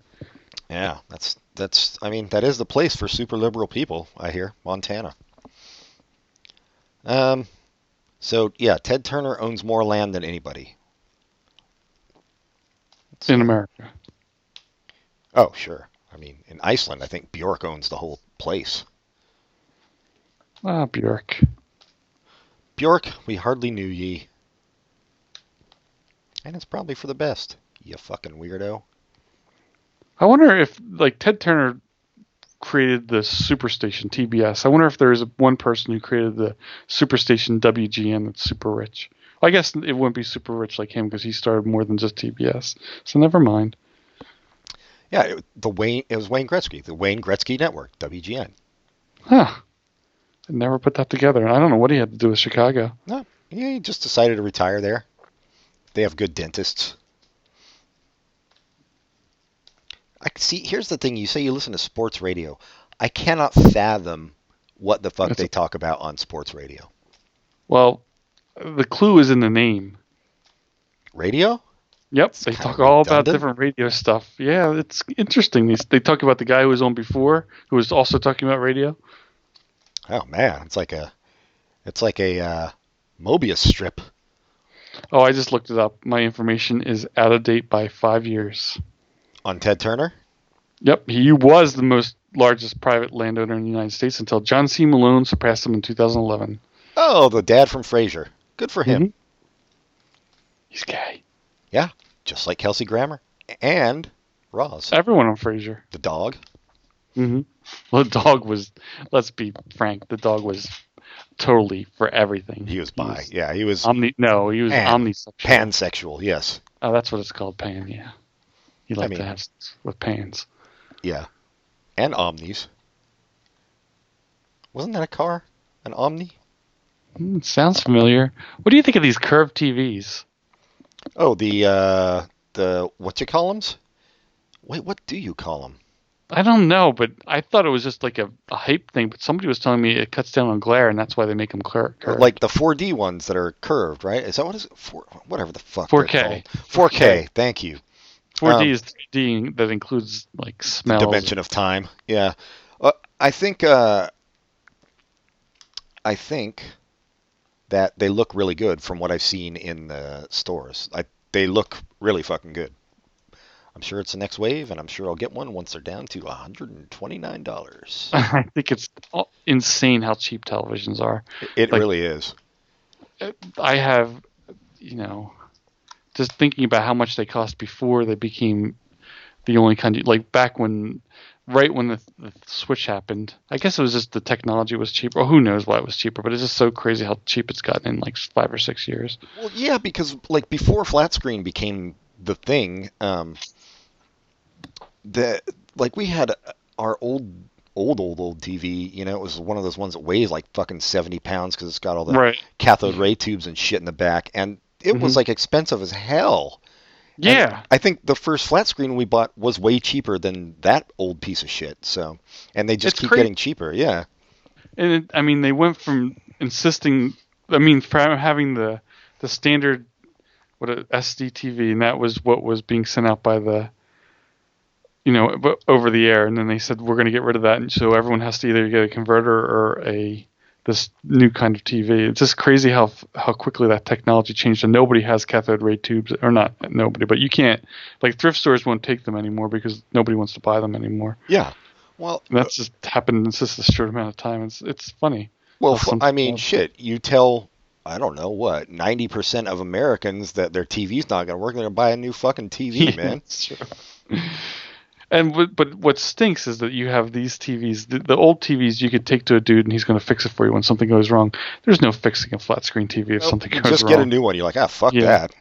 Yeah, that's that's. I mean, that is the place for super liberal people. I hear Montana. Um, so yeah, Ted Turner owns more land than anybody. It's in America. Oh, sure. I mean, in Iceland, I think Bjork owns the whole place. Ah, Bjork. Bjork, we hardly knew ye. And it's probably for the best, you fucking weirdo. I wonder if like Ted Turner created the superstation TBS. I wonder if there is one person who created the superstation WGN that's super rich. Well, I guess it wouldn't be super rich like him because he started more than just TBS. So never mind. Yeah, it, the Wayne. It was Wayne Gretzky, the Wayne Gretzky Network, WGN. Huh. I never put that together. I don't know what he had to do with Chicago. No, he just decided to retire there. They have good dentists. I see. Here's the thing: you say you listen to sports radio. I cannot fathom what the fuck That's they a- talk about on sports radio. Well, the clue is in the name. Radio? Yep, they talk all about different radio stuff. Yeah, it's interesting. They, they talk about the guy who was on before, who was also talking about radio. Oh man, it's like a, it's like a uh, Mobius strip. Oh, I just looked it up. My information is out of date by five years. On Ted Turner. Yep, he was the most largest private landowner in the United States until John C. Malone surpassed him in 2011. Oh, the dad from Frasier. Good for him. Mhm. He's gay. Yeah, just like Kelsey Grammer and Roz, Everyone on Frasier. the dog. Mm-hmm. Well, the dog was. Let's be frank. The dog was totally for everything. He was bi. Yeah, he was Omni. No, he was Pan. omnisexual. pansexual. Yes. Oh, that's what it's called, pan. Yeah. He liked mean- to have with pans. Yeah. And Omnis. Wasn't that a car? An Omni? Hmm, sounds familiar. What do you think of these curved TVs? Oh, the uh the what you call 'ems? Wait, what do you call them? I don't know, but I thought it was just like a, a hype thing. But somebody was telling me it cuts down on glare, and that's why they make them clear. Like the 4D ones that are curved, right? Is that what is it? Four, whatever the fuck. 4K. 4K. Thank you. 4D um, is 3D that includes like smells. Dimension of time. Yeah. Uh, I think. Uh, I think that they look really good from what I've seen in the stores. I, they look really fucking good. I'm sure it's the next wave, and I'm sure I'll get one once they're down to $129. I think it's insane how cheap televisions are. It Like- really is. I have, you know, just thinking about how much they cost before they became the only kind of like back when, right when the, the switch happened. I guess it was just the technology was cheaper. Or who knows why it was cheaper, but it's just so crazy how cheap it's gotten in like five or six years. Well, yeah, because like before flat screen became the thing, um, the like we had our old, old, old, old TV. You know, it was one of those ones that weighs like fucking seventy pounds because it's got all the Right. cathode ray tubes and shit in the back, and it was Mhm. like expensive as hell. And Yeah. I think the first flat screen we bought was way cheaper than that old piece of shit. So, and they just It's keep getting cheaper. Yeah. And it, I mean, they went from insisting. I mean, from having the the standard what a SD TV, and that was what was being sent out by the, you know, over the air, and then they said we're going to get rid of that, and so everyone has to either get a converter or a this new kind of TV. It's just crazy how how quickly that technology changed, and nobody has cathode ray tubes, or not nobody, but you can't like thrift stores won't take them anymore because nobody wants to buy them anymore. Yeah. Well, And that's just happened in just a short amount of time. It's it's funny. Well, Well, some f- I mean, people- shit. You tell, I don't know what, ninety percent of Americans that their TV's not going to work. They're going to buy a new fucking TV, Yeah, man. And what, but what stinks is that you have these TVs, the, the old TVs, you could take to a dude and he's going to fix it for you when something goes wrong. There's no fixing a flat screen TV if something You goes just wrong. get a new one. You're like, ah, fuck Yeah. that.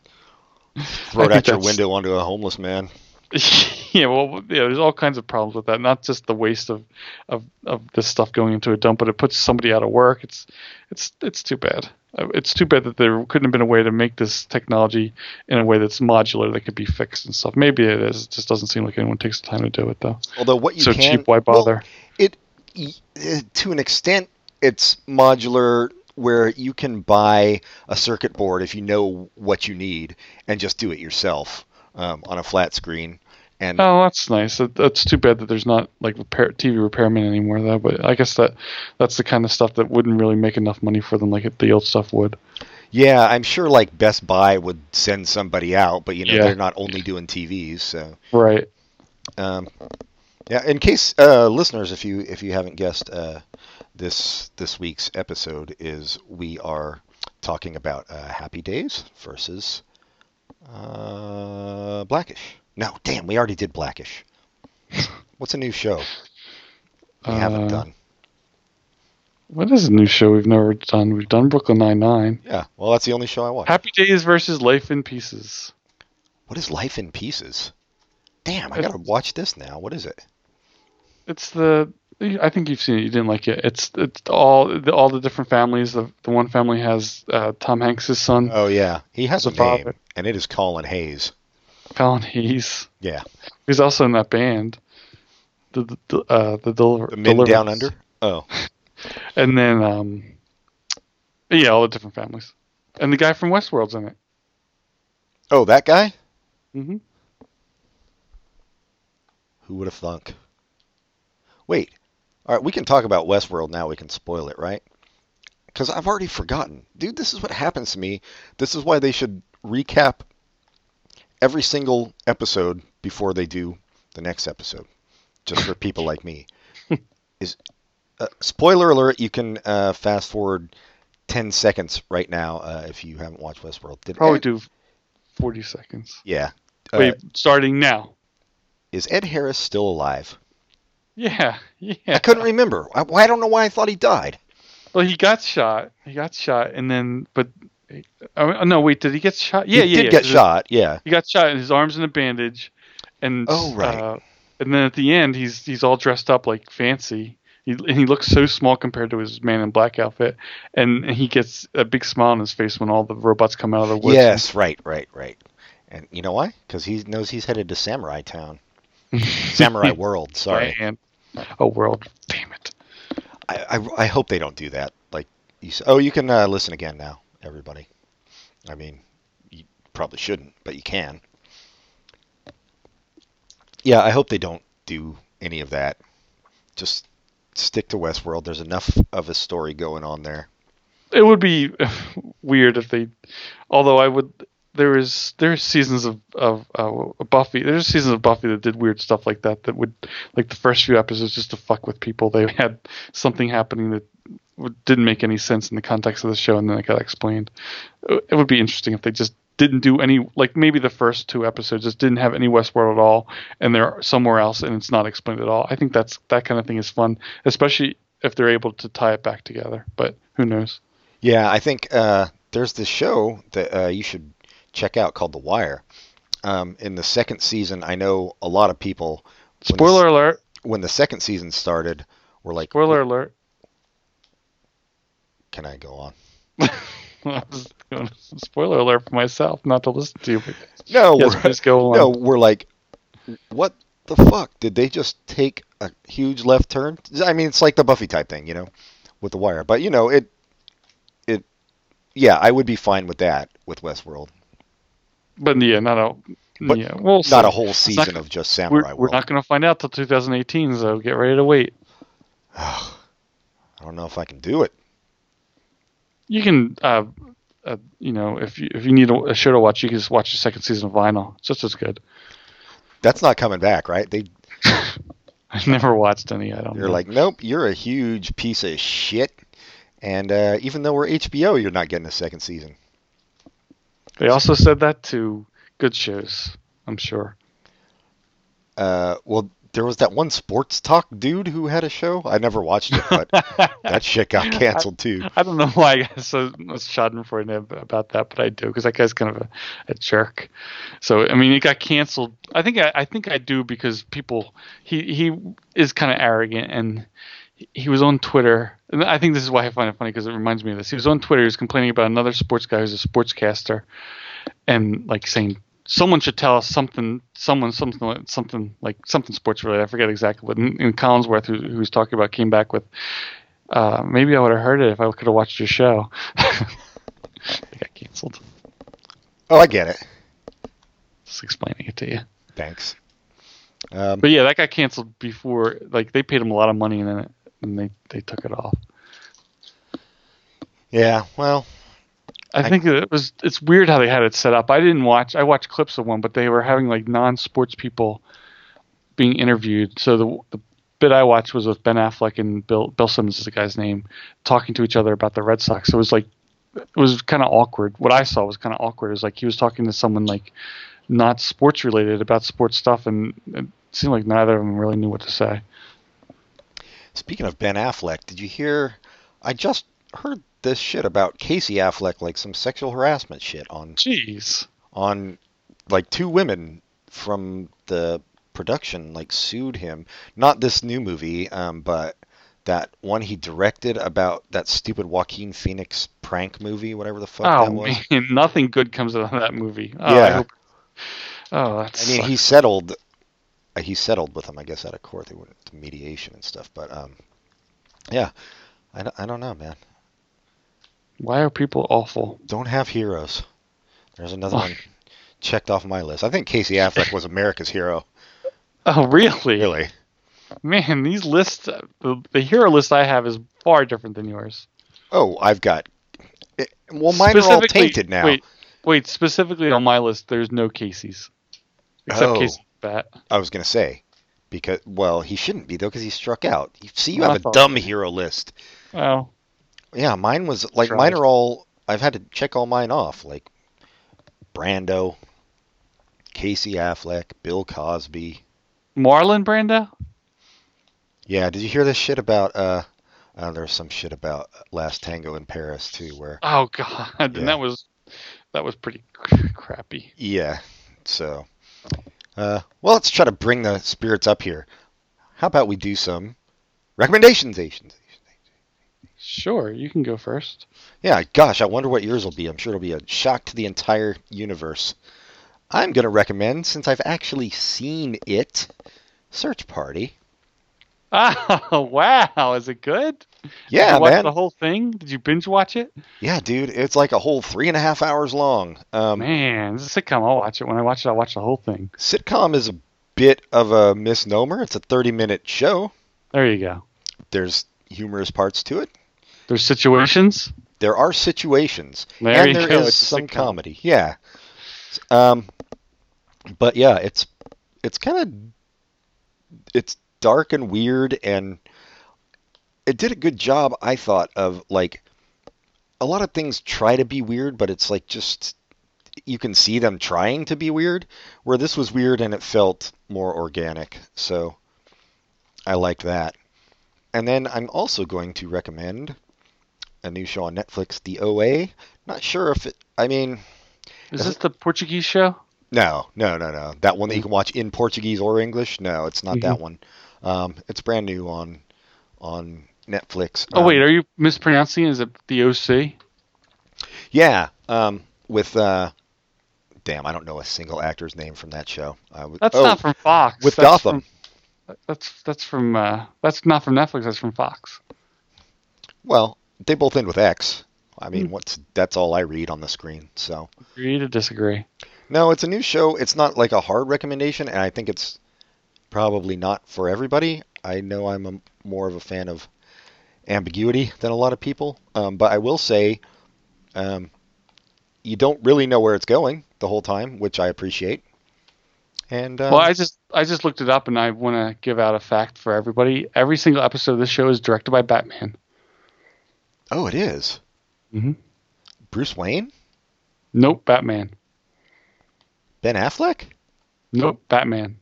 Throw it out your window onto a homeless man. yeah, well, yeah, there's all kinds of problems with that. Not just the waste of, of, of this stuff going into a dump, but it puts somebody out of work. It's it's it's too bad. Uh, It's too bad that there couldn't have been a way to make this technology in a way that's modular that could be fixed and stuff. Maybe it is. It just doesn't seem like anyone takes the time to do it though. Although what you so can, cheap, why well, bother? it uh, to an extent, it's modular where you can buy a circuit board if you know what you need and just do it yourself um, on a flat screen. And Oh, that's nice. That's too bad that there's not like repair, TV repairmen anymore, though. But I guess that that's the kind of stuff that wouldn't really make enough money for them, like the old stuff would. Yeah, I'm sure like Best Buy would send somebody out, but you know Yeah. they're not only doing TVs, so Right. um, yeah. In case uh, listeners, if you if you haven't guessed, uh, this this week's episode is we are talking about uh, Happy Days versus uh, Blackish. No, damn, we already did Blackish. What's a new show we haven't Uh, done? What is a new show we've never done? We've done Brooklyn Nine Nine. Yeah, well, that's the only show I watch. Happy Days versus Life in Pieces. What is Life in Pieces? Damn, I It's- gotta watch this now. What is it? It's the I think you've seen it. You didn't like it. It's it's all the, all the different families. The, the one family has uh, Tom Hanks' son, Oh yeah, he has a name, father. and it is Colin Hayes. Colin Hayes. Yeah, He's also in that band. The the uh, the, deliver, the Men Down Under. Oh, And then, um, yeah, all the different families. And the guy from Westworld's in it. oh, that guy. Mm-hmm. Who would have thunk? Wait, all right, we can talk about Westworld now. We can spoil it, right? Because I've already forgotten, dude. This is what happens to me. This is why they should recap every single episode before they do the next episode, just for people like me. Is uh, spoiler alert? You can uh, fast forward ten seconds right now uh, if you haven't watched Westworld. Did Probably Ed- do 40 seconds. Yeah. Uh, Wait, starting now. is Ed Harris still alive? Yeah, yeah. I couldn't remember. I, I don't know why I thought he died. Well, he got shot. He got shot, and then, but, oh, no, wait, did he get shot? Yeah, he yeah, did yeah, get shot. Yeah. He got shot, and his arm's in a bandage, and Oh, right. uh, and then at the end, he's he's all dressed up like fancy. He, and he looks so small compared to his man in black outfit, and, and he gets a big smile on his face when all the robots come out of the woods. Yes, right, right, right. And you know why? Because he knows he's headed to Samurai Town. Samurai World. Sorry. And a world. Damn it. I, I, I hope they don't do that. Like you oh, you can uh, listen again now, everybody. I mean, you probably shouldn't, but you can. Yeah, I hope they don't do any of that. Just stick to Westworld. There's enough of a story going on there. It would be weird if they. Although I would. There is there's seasons of of uh, Buffy. There's seasons of Buffy that did weird stuff like that. That would like the first few episodes just to fuck with people. They had something happening that didn't make any sense in the context of the show, and then it got explained. It would be interesting if they just didn't do any like maybe the first two episodes just didn't have any Westworld at all, and they're somewhere else and it's not explained at all. I think that's that kind of thing is fun, especially if they're able to tie it back together. But who knows? Yeah, I think uh, there's this show that uh, you should check out called The Wire. Um, in the second season, I know a lot of people. when the Spoiler alert! when the second season started, were like, Spoiler alert! "Can I go on?" I was going to- Spoiler alert for myself, not to listen to you. But No, yes, we're, go on. no, we're like, what the fuck? Did they just take a huge left turn? I mean, it's like the Buffy type thing, you know, with the Wire. But you know, it, it, yeah, I would be fine with that with Westworld. But yeah, not a But yeah. We'll Not see. a whole season of just Samurai We're, we're not going to find out till 2018, so get ready to wait. I don't know if I can do it. You can, uh, uh, you know, if you if you need a, a show to watch, you can just watch the second season of Vinyl. It's just as good. That's not coming back, right? They, I've never watched any. I don't. they're know. like, nope, you're a huge piece of shit. And uh, even though we're HBO, you're not getting a second season. They also said that to good shows. I'm sure. Uh, well, there was that one sports talk dude who had a show. I never watched it, but that shit got canceled too. I don't know why I got so much schadenfreude about that, but I do because that guy's kind of a, a jerk. So I mean, it got canceled. I think I, I think I do because people he he is kind of arrogant and he- he was on Twitter. And I think this is why I find it funny because it reminds me of this. He was on Twitter. He was complaining about another sports guy who's a sportscaster, and like saying someone should tell us something, someone something like- something like something sports related. I forget exactly what. And, and Collinsworth, who, who was talking about, came back with uh, maybe I would have heard it if I could have watched your show. it got canceled. Oh, I get it. Just explaining it to you. Thanks. Um, But yeah, that got canceled before. Like they paid him a lot of money, and then it, and they they took it off. yeah, well, I, I- think it was. It's weird how they had it set up. I didn't watch. I watched clips of one, but they were having like non-sports people being interviewed. So the the bit I watched was with Ben Affleck and Bill Bill Simmons is the guy's name, talking to each other about the Red Sox. So it was like it was kind of awkward. What I saw was kind of awkward. It was like he was talking to someone like not sports related about sports stuff, and it seemed like neither of them really knew what to say. speaking of Ben Affleck, did you hear? I just heard this shit about Casey Affleck, like some sexual harassment shit on Jeez. on like two women from the production like sued him. Not this new movie, um, but that one he directed about that stupid Joaquin Phoenix prank movie, whatever the fuck Oh that was. man, nothing good comes out of that movie. Oh, I Yeah. hope- oh, that's. I mean, he settled. uh, He settled with him, I guess, out of court. They went to mediation and stuff. But um, yeah, I don't, I don't know, man. Why are people awful? Don't have heroes. There's another one checked off my list. I think Casey Affleck was America's hero. Oh, really? Really? Man, these lists, the, the hero list I have is far different than yours. Oh, I've got. It, well, mine are all tainted now. Wait, wait. Specifically on my list, there's no Casey's, except Oh. Casey Bat. I was gonna say, because well, he shouldn't be though, because he struck out. You see, you I have a dumb hero list. Oh, Yeah, mine was like Tried. mine are all. I've had to check all mine off, like Brando, Casey Affleck, Bill Cosby. Marlon Brando. Yeah, did you hear this shit about? uh uh, There's some shit about Last Tango in Paris too, where Oh God, Yeah. and that was that was pretty crappy. yeah. So, uh, well, let's try to bring the spirits up here. How about we do some recommendations, Asians? Sure, you can go first. Yeah, gosh, I wonder what yours will be. I'm sure it'll be a shock to the entire universe. I'm going to recommend, since I've actually seen it, Search Party. Oh wow, is it good? Did Yeah, you watch man. the whole thing? Did you binge watch it? Yeah, dude, it's like a whole three and a half hours long. Um, Man, it's a sitcom. I'll watch it. When I watch it, I'll watch the whole thing. sitcom is a bit of a misnomer. It's a 30 minute show. There you go. There's humorous parts to it. There's situations. There are situations, There and there is some comedy. Yeah. Um, but yeah, it's it's kind of it's dark and weird, and it did a good job, I thought, of like a lot of things try to be weird, but it's like just you can see them trying to be weird. Where this was weird and it felt more organic, so I liked that. And then I'm also going to recommend a new show on Netflix, The OA. Not sure if it. I mean, Is Is this the Portuguese show? no, no, no, no. That one that you can watch in Portuguese or English. No, it's not that one. Um, it's brand new on on Netflix. Oh Um, wait, are you mispronouncing? Is it the OC? Yeah, um, with uh, damn, I don't know a single actor's name from that show. Uh, with- That's oh, not from Fox. with that's Gotham. From, that's that's from uh, that's not from Netflix. That's from Fox. Well, they both end with X. I mean, Hmm. what's that's all I read on the screen. So Agree to disagree. no, it's a new show. It's not like a hard recommendation, and I think it's probably not for everybody. I know I'm a, more of a fan of ambiguity than a lot of people, um, but I will say, um, you don't really know where it's going the whole time, which I appreciate. And um, well, I just I just looked it up, and I want to give out a fact for everybody. Every single episode of this show is directed by Batman. Oh, it is Mhm. Bruce Wayne, Nope, Batman. Ben Affleck. Nope, Batman.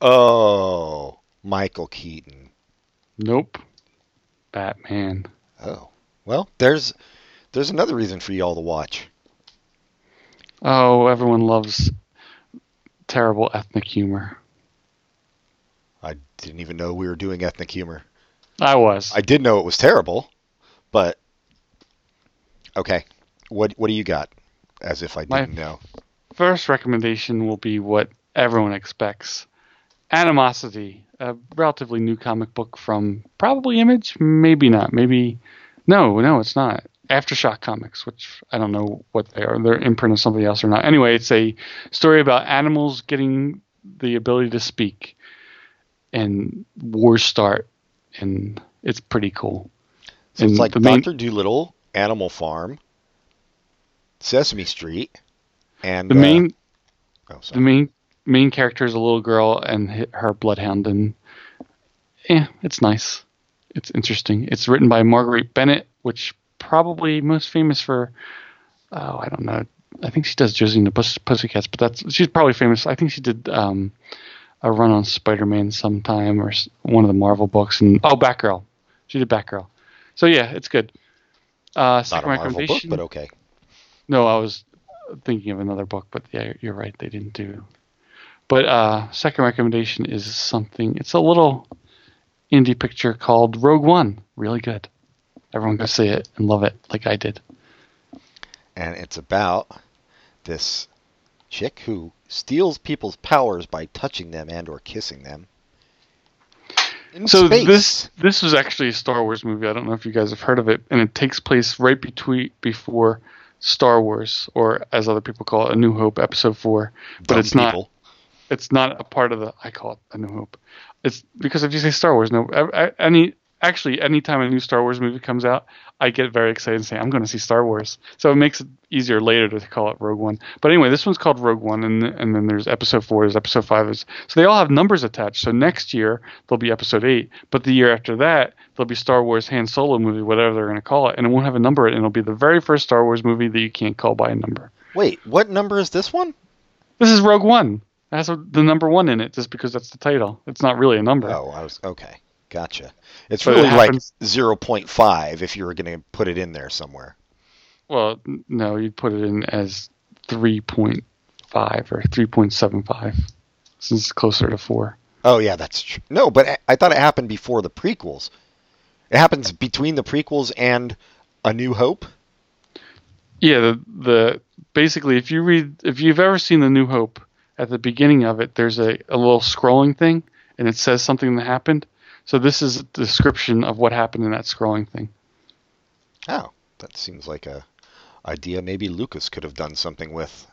Oh, Michael Keaton. Nope, Batman. Oh, well, there's there's another reason for y'all to watch. Oh, everyone loves terrible ethnic humor. I didn't even know we were doing ethnic humor. I was. I did know it was terrible, but okay. What what do you got? As if I didn't know. First recommendation will be what everyone expects Animosity, a relatively new comic book from probably Image, maybe not. Maybe. No, no, it's not. Aftershock Comics, which I don't know what they are. They're imprint of somebody else or not. Anyway, it's a story about animals getting the ability to speak and wars start, and it's pretty cool. So it's like main- Doctor Doolittle, Animal Farm, Sesame Street, and The uh, main oh, the main main character is a little girl and her bloodhound and yeah it's nice. It's interesting. It's written by marguerite bennett which probably most famous for oh i don't know. I think she does josie and the Puss- pussycats but that's she's probably famous. I think she did um a run on spider-man sometime or one of the marvel books and oh batgirl. She did batgirl so yeah it's good uh not second a Marvel book, recommendation but okay. no, I was thinking of another book, but yeah, you're right. They didn't do. But uh, second recommendation is something. It's a little indie picture called Rogue One. Really good. Everyone go see it and love it, like I did. and it's about this chick who steals people's powers by touching them and or kissing them. In So space. this this was actually a Star Wars movie. I don't know if you guys have heard of it, and it takes place right between before Star Wars, or as other people call it, A New Hope, Episode Four. But Dumb it's not. it's not a part of the I call it a New Hope. It's because if you say Star Wars, no, a- a- any actually anytime a new Star Wars movie comes out, I get very excited and say I'm going to see Star Wars. So it makes it easier later to call it Rogue One. But anyway, this one's called Rogue One, and and then there's Episode Four, there's Episode Five, is so they all have numbers attached. So next year there'll be Episode Eight, but the year after that there'll be Star Wars Han Solo movie, whatever they're going to call it, and it won't have a number, it and it'll be the very first Star Wars movie that you can't call by a number. Wait, what number is this one? This is Rogue One. It has the number one in it just because that's the title. It's not really a number. Oh, I was okay. Gotcha. It's But it really like 0.5 if you were going to put it in there somewhere. Well, no, you'd put it in as 3.5 or 3.75 since it's closer to 4. Oh yeah, that's true. No, but I, I thought it happened before the prequels. It happens between the prequels and A New Hope. Yeah, the, the basically if you read if you've ever seen The New Hope, at the beginning of it, there's a, a little scrolling thing, and it says something that happened. So this is a description of what happened in that scrolling thing. Oh, that seems like a idea maybe Lucas could have done something with,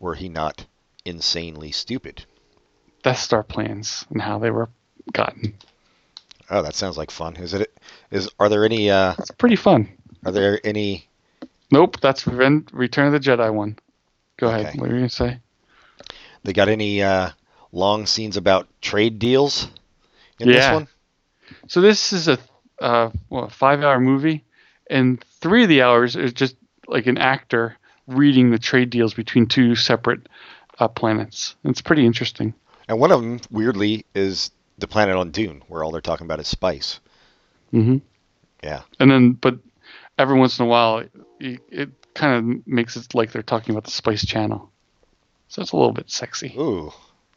were he not insanely stupid. Death Star plans and how they were gotten. Oh, that sounds like fun. Is it? Is are there any? Uh, It's pretty fun. are there any? Nope, that's Return of the Jedi one. Go ahead. What were you gonna say? They got any uh, long scenes about trade deals in this Yeah. one? So this is a uh, what, five-hour movie, and three of the hours is just like an actor reading the trade deals between two separate uh, planets. It's pretty interesting. And one of them, weirdly, is the planet on Dune, where all they're talking about is spice. Mm-hmm. Yeah. And then, but every once in a while, it, it kind of makes it like they're talking about the Spice Channel. So it's a little bit sexy. Ooh,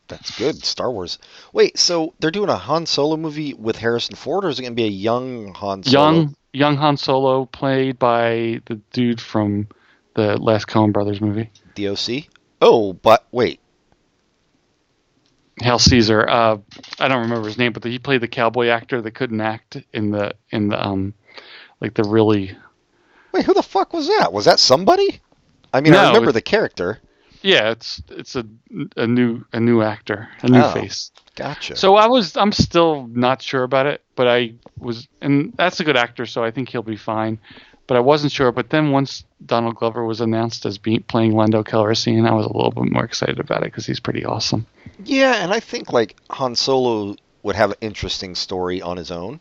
that's good. Star Wars. Wait, so they're doing a Han Solo movie with Harrison Ford, or is it going to be a young Han Solo? Young, young Han Solo, played by the dude from the last Coen Brothers movie, DOC? Oh, but wait. Hail Caesar. Uh, I don't remember his name, but he played the cowboy actor that couldn't act in the in the um, like the really Wait, who the fuck was that? Was that somebody? I mean, No, I remember the character. Yeah. It's it's a a new a new actor, a new Oh. face. Gotcha. So I was I'm still not sure about it, but I was and that's a good actor, so I think he'll be fine. But I wasn't sure. But then once Donald Glover was announced as being playing Lando Calrissian, I was a little bit more excited about it because he's pretty awesome. yeah, and I think like Han Solo would have an interesting story on his own.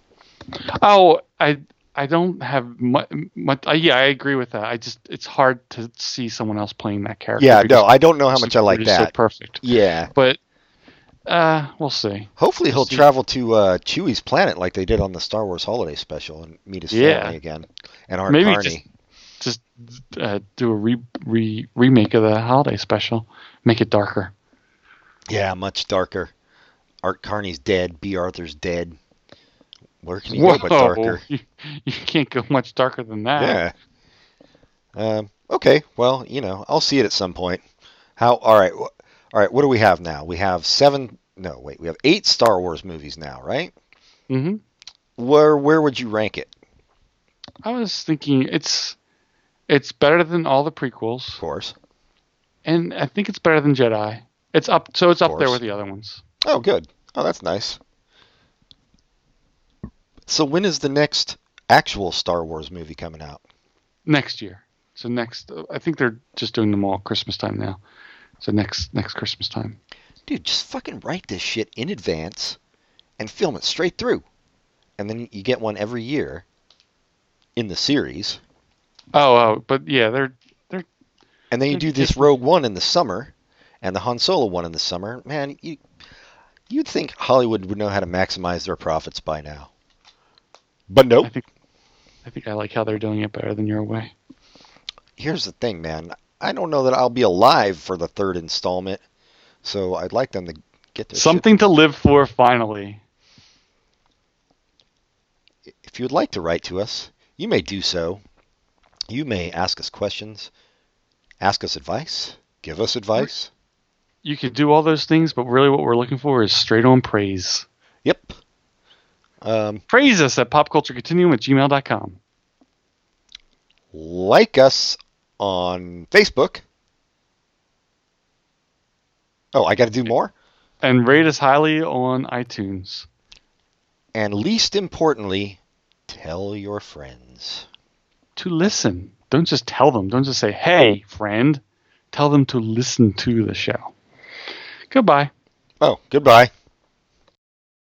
Oh, I I don't have much. much uh, yeah, I agree with that. I just it's hard to see someone else playing that character. Yeah, no, I don't know how much I like he's So that. perfect, Yeah. but uh, we'll see. Hopefully he'll See- travel to uh, Chewie's planet like they did on the Star Wars Holiday Special and meet his Yeah. family again. And Art Maybe Carney. just- Just uh, do a re, re remake of the holiday special, make it darker. Yeah, much darker. Art Carney's dead. Bea Arthur's dead. Where can you go but darker? You, you can't go much darker than that. Yeah. Um, okay. Well, you know, I'll see it at some point. How? All right. wh- All right. What do we have now? We have seven. No, wait. We have eight Star Wars movies now, right? Mm-hmm. Where Where would you rank it? I was thinking it's it's better than all the prequels, Of course. and I think it's better than Jedi. It's up, so it's up there with the other ones. Oh, good. Oh, that's nice. So when is the next actual Star Wars movie coming out? next year. So next, I think they're just doing them all Christmas time now. So next next Christmas time. Dude, just fucking write this shit in advance and film it straight through. And then you get one every year in the series. Oh, oh, but yeah, they're they're And then you do this Rogue One in the summer and the Han Solo one in the summer. Man, you you'd think Hollywood would know how to maximize their profits by now. But nope. I think I think I like how they're doing it better than your way. Here's the thing, man. I don't know that I'll be alive for the third installment. So I'd like them to get their shit Something to live for finally. If you would like to write to us, you may do so. You may ask us questions, ask us advice, give us advice. You could do all those things, but really what we're looking for is straight on praise. Yep. Um, Praise us at popculturecontinuum at gmail.com. like us on Facebook. Oh, I got to do more? And rate us highly on iTunes. And least importantly, tell your friends. To listen. Don't just tell them. Don't just say, hey, friend. Tell them to listen to the show. Goodbye. Oh, goodbye.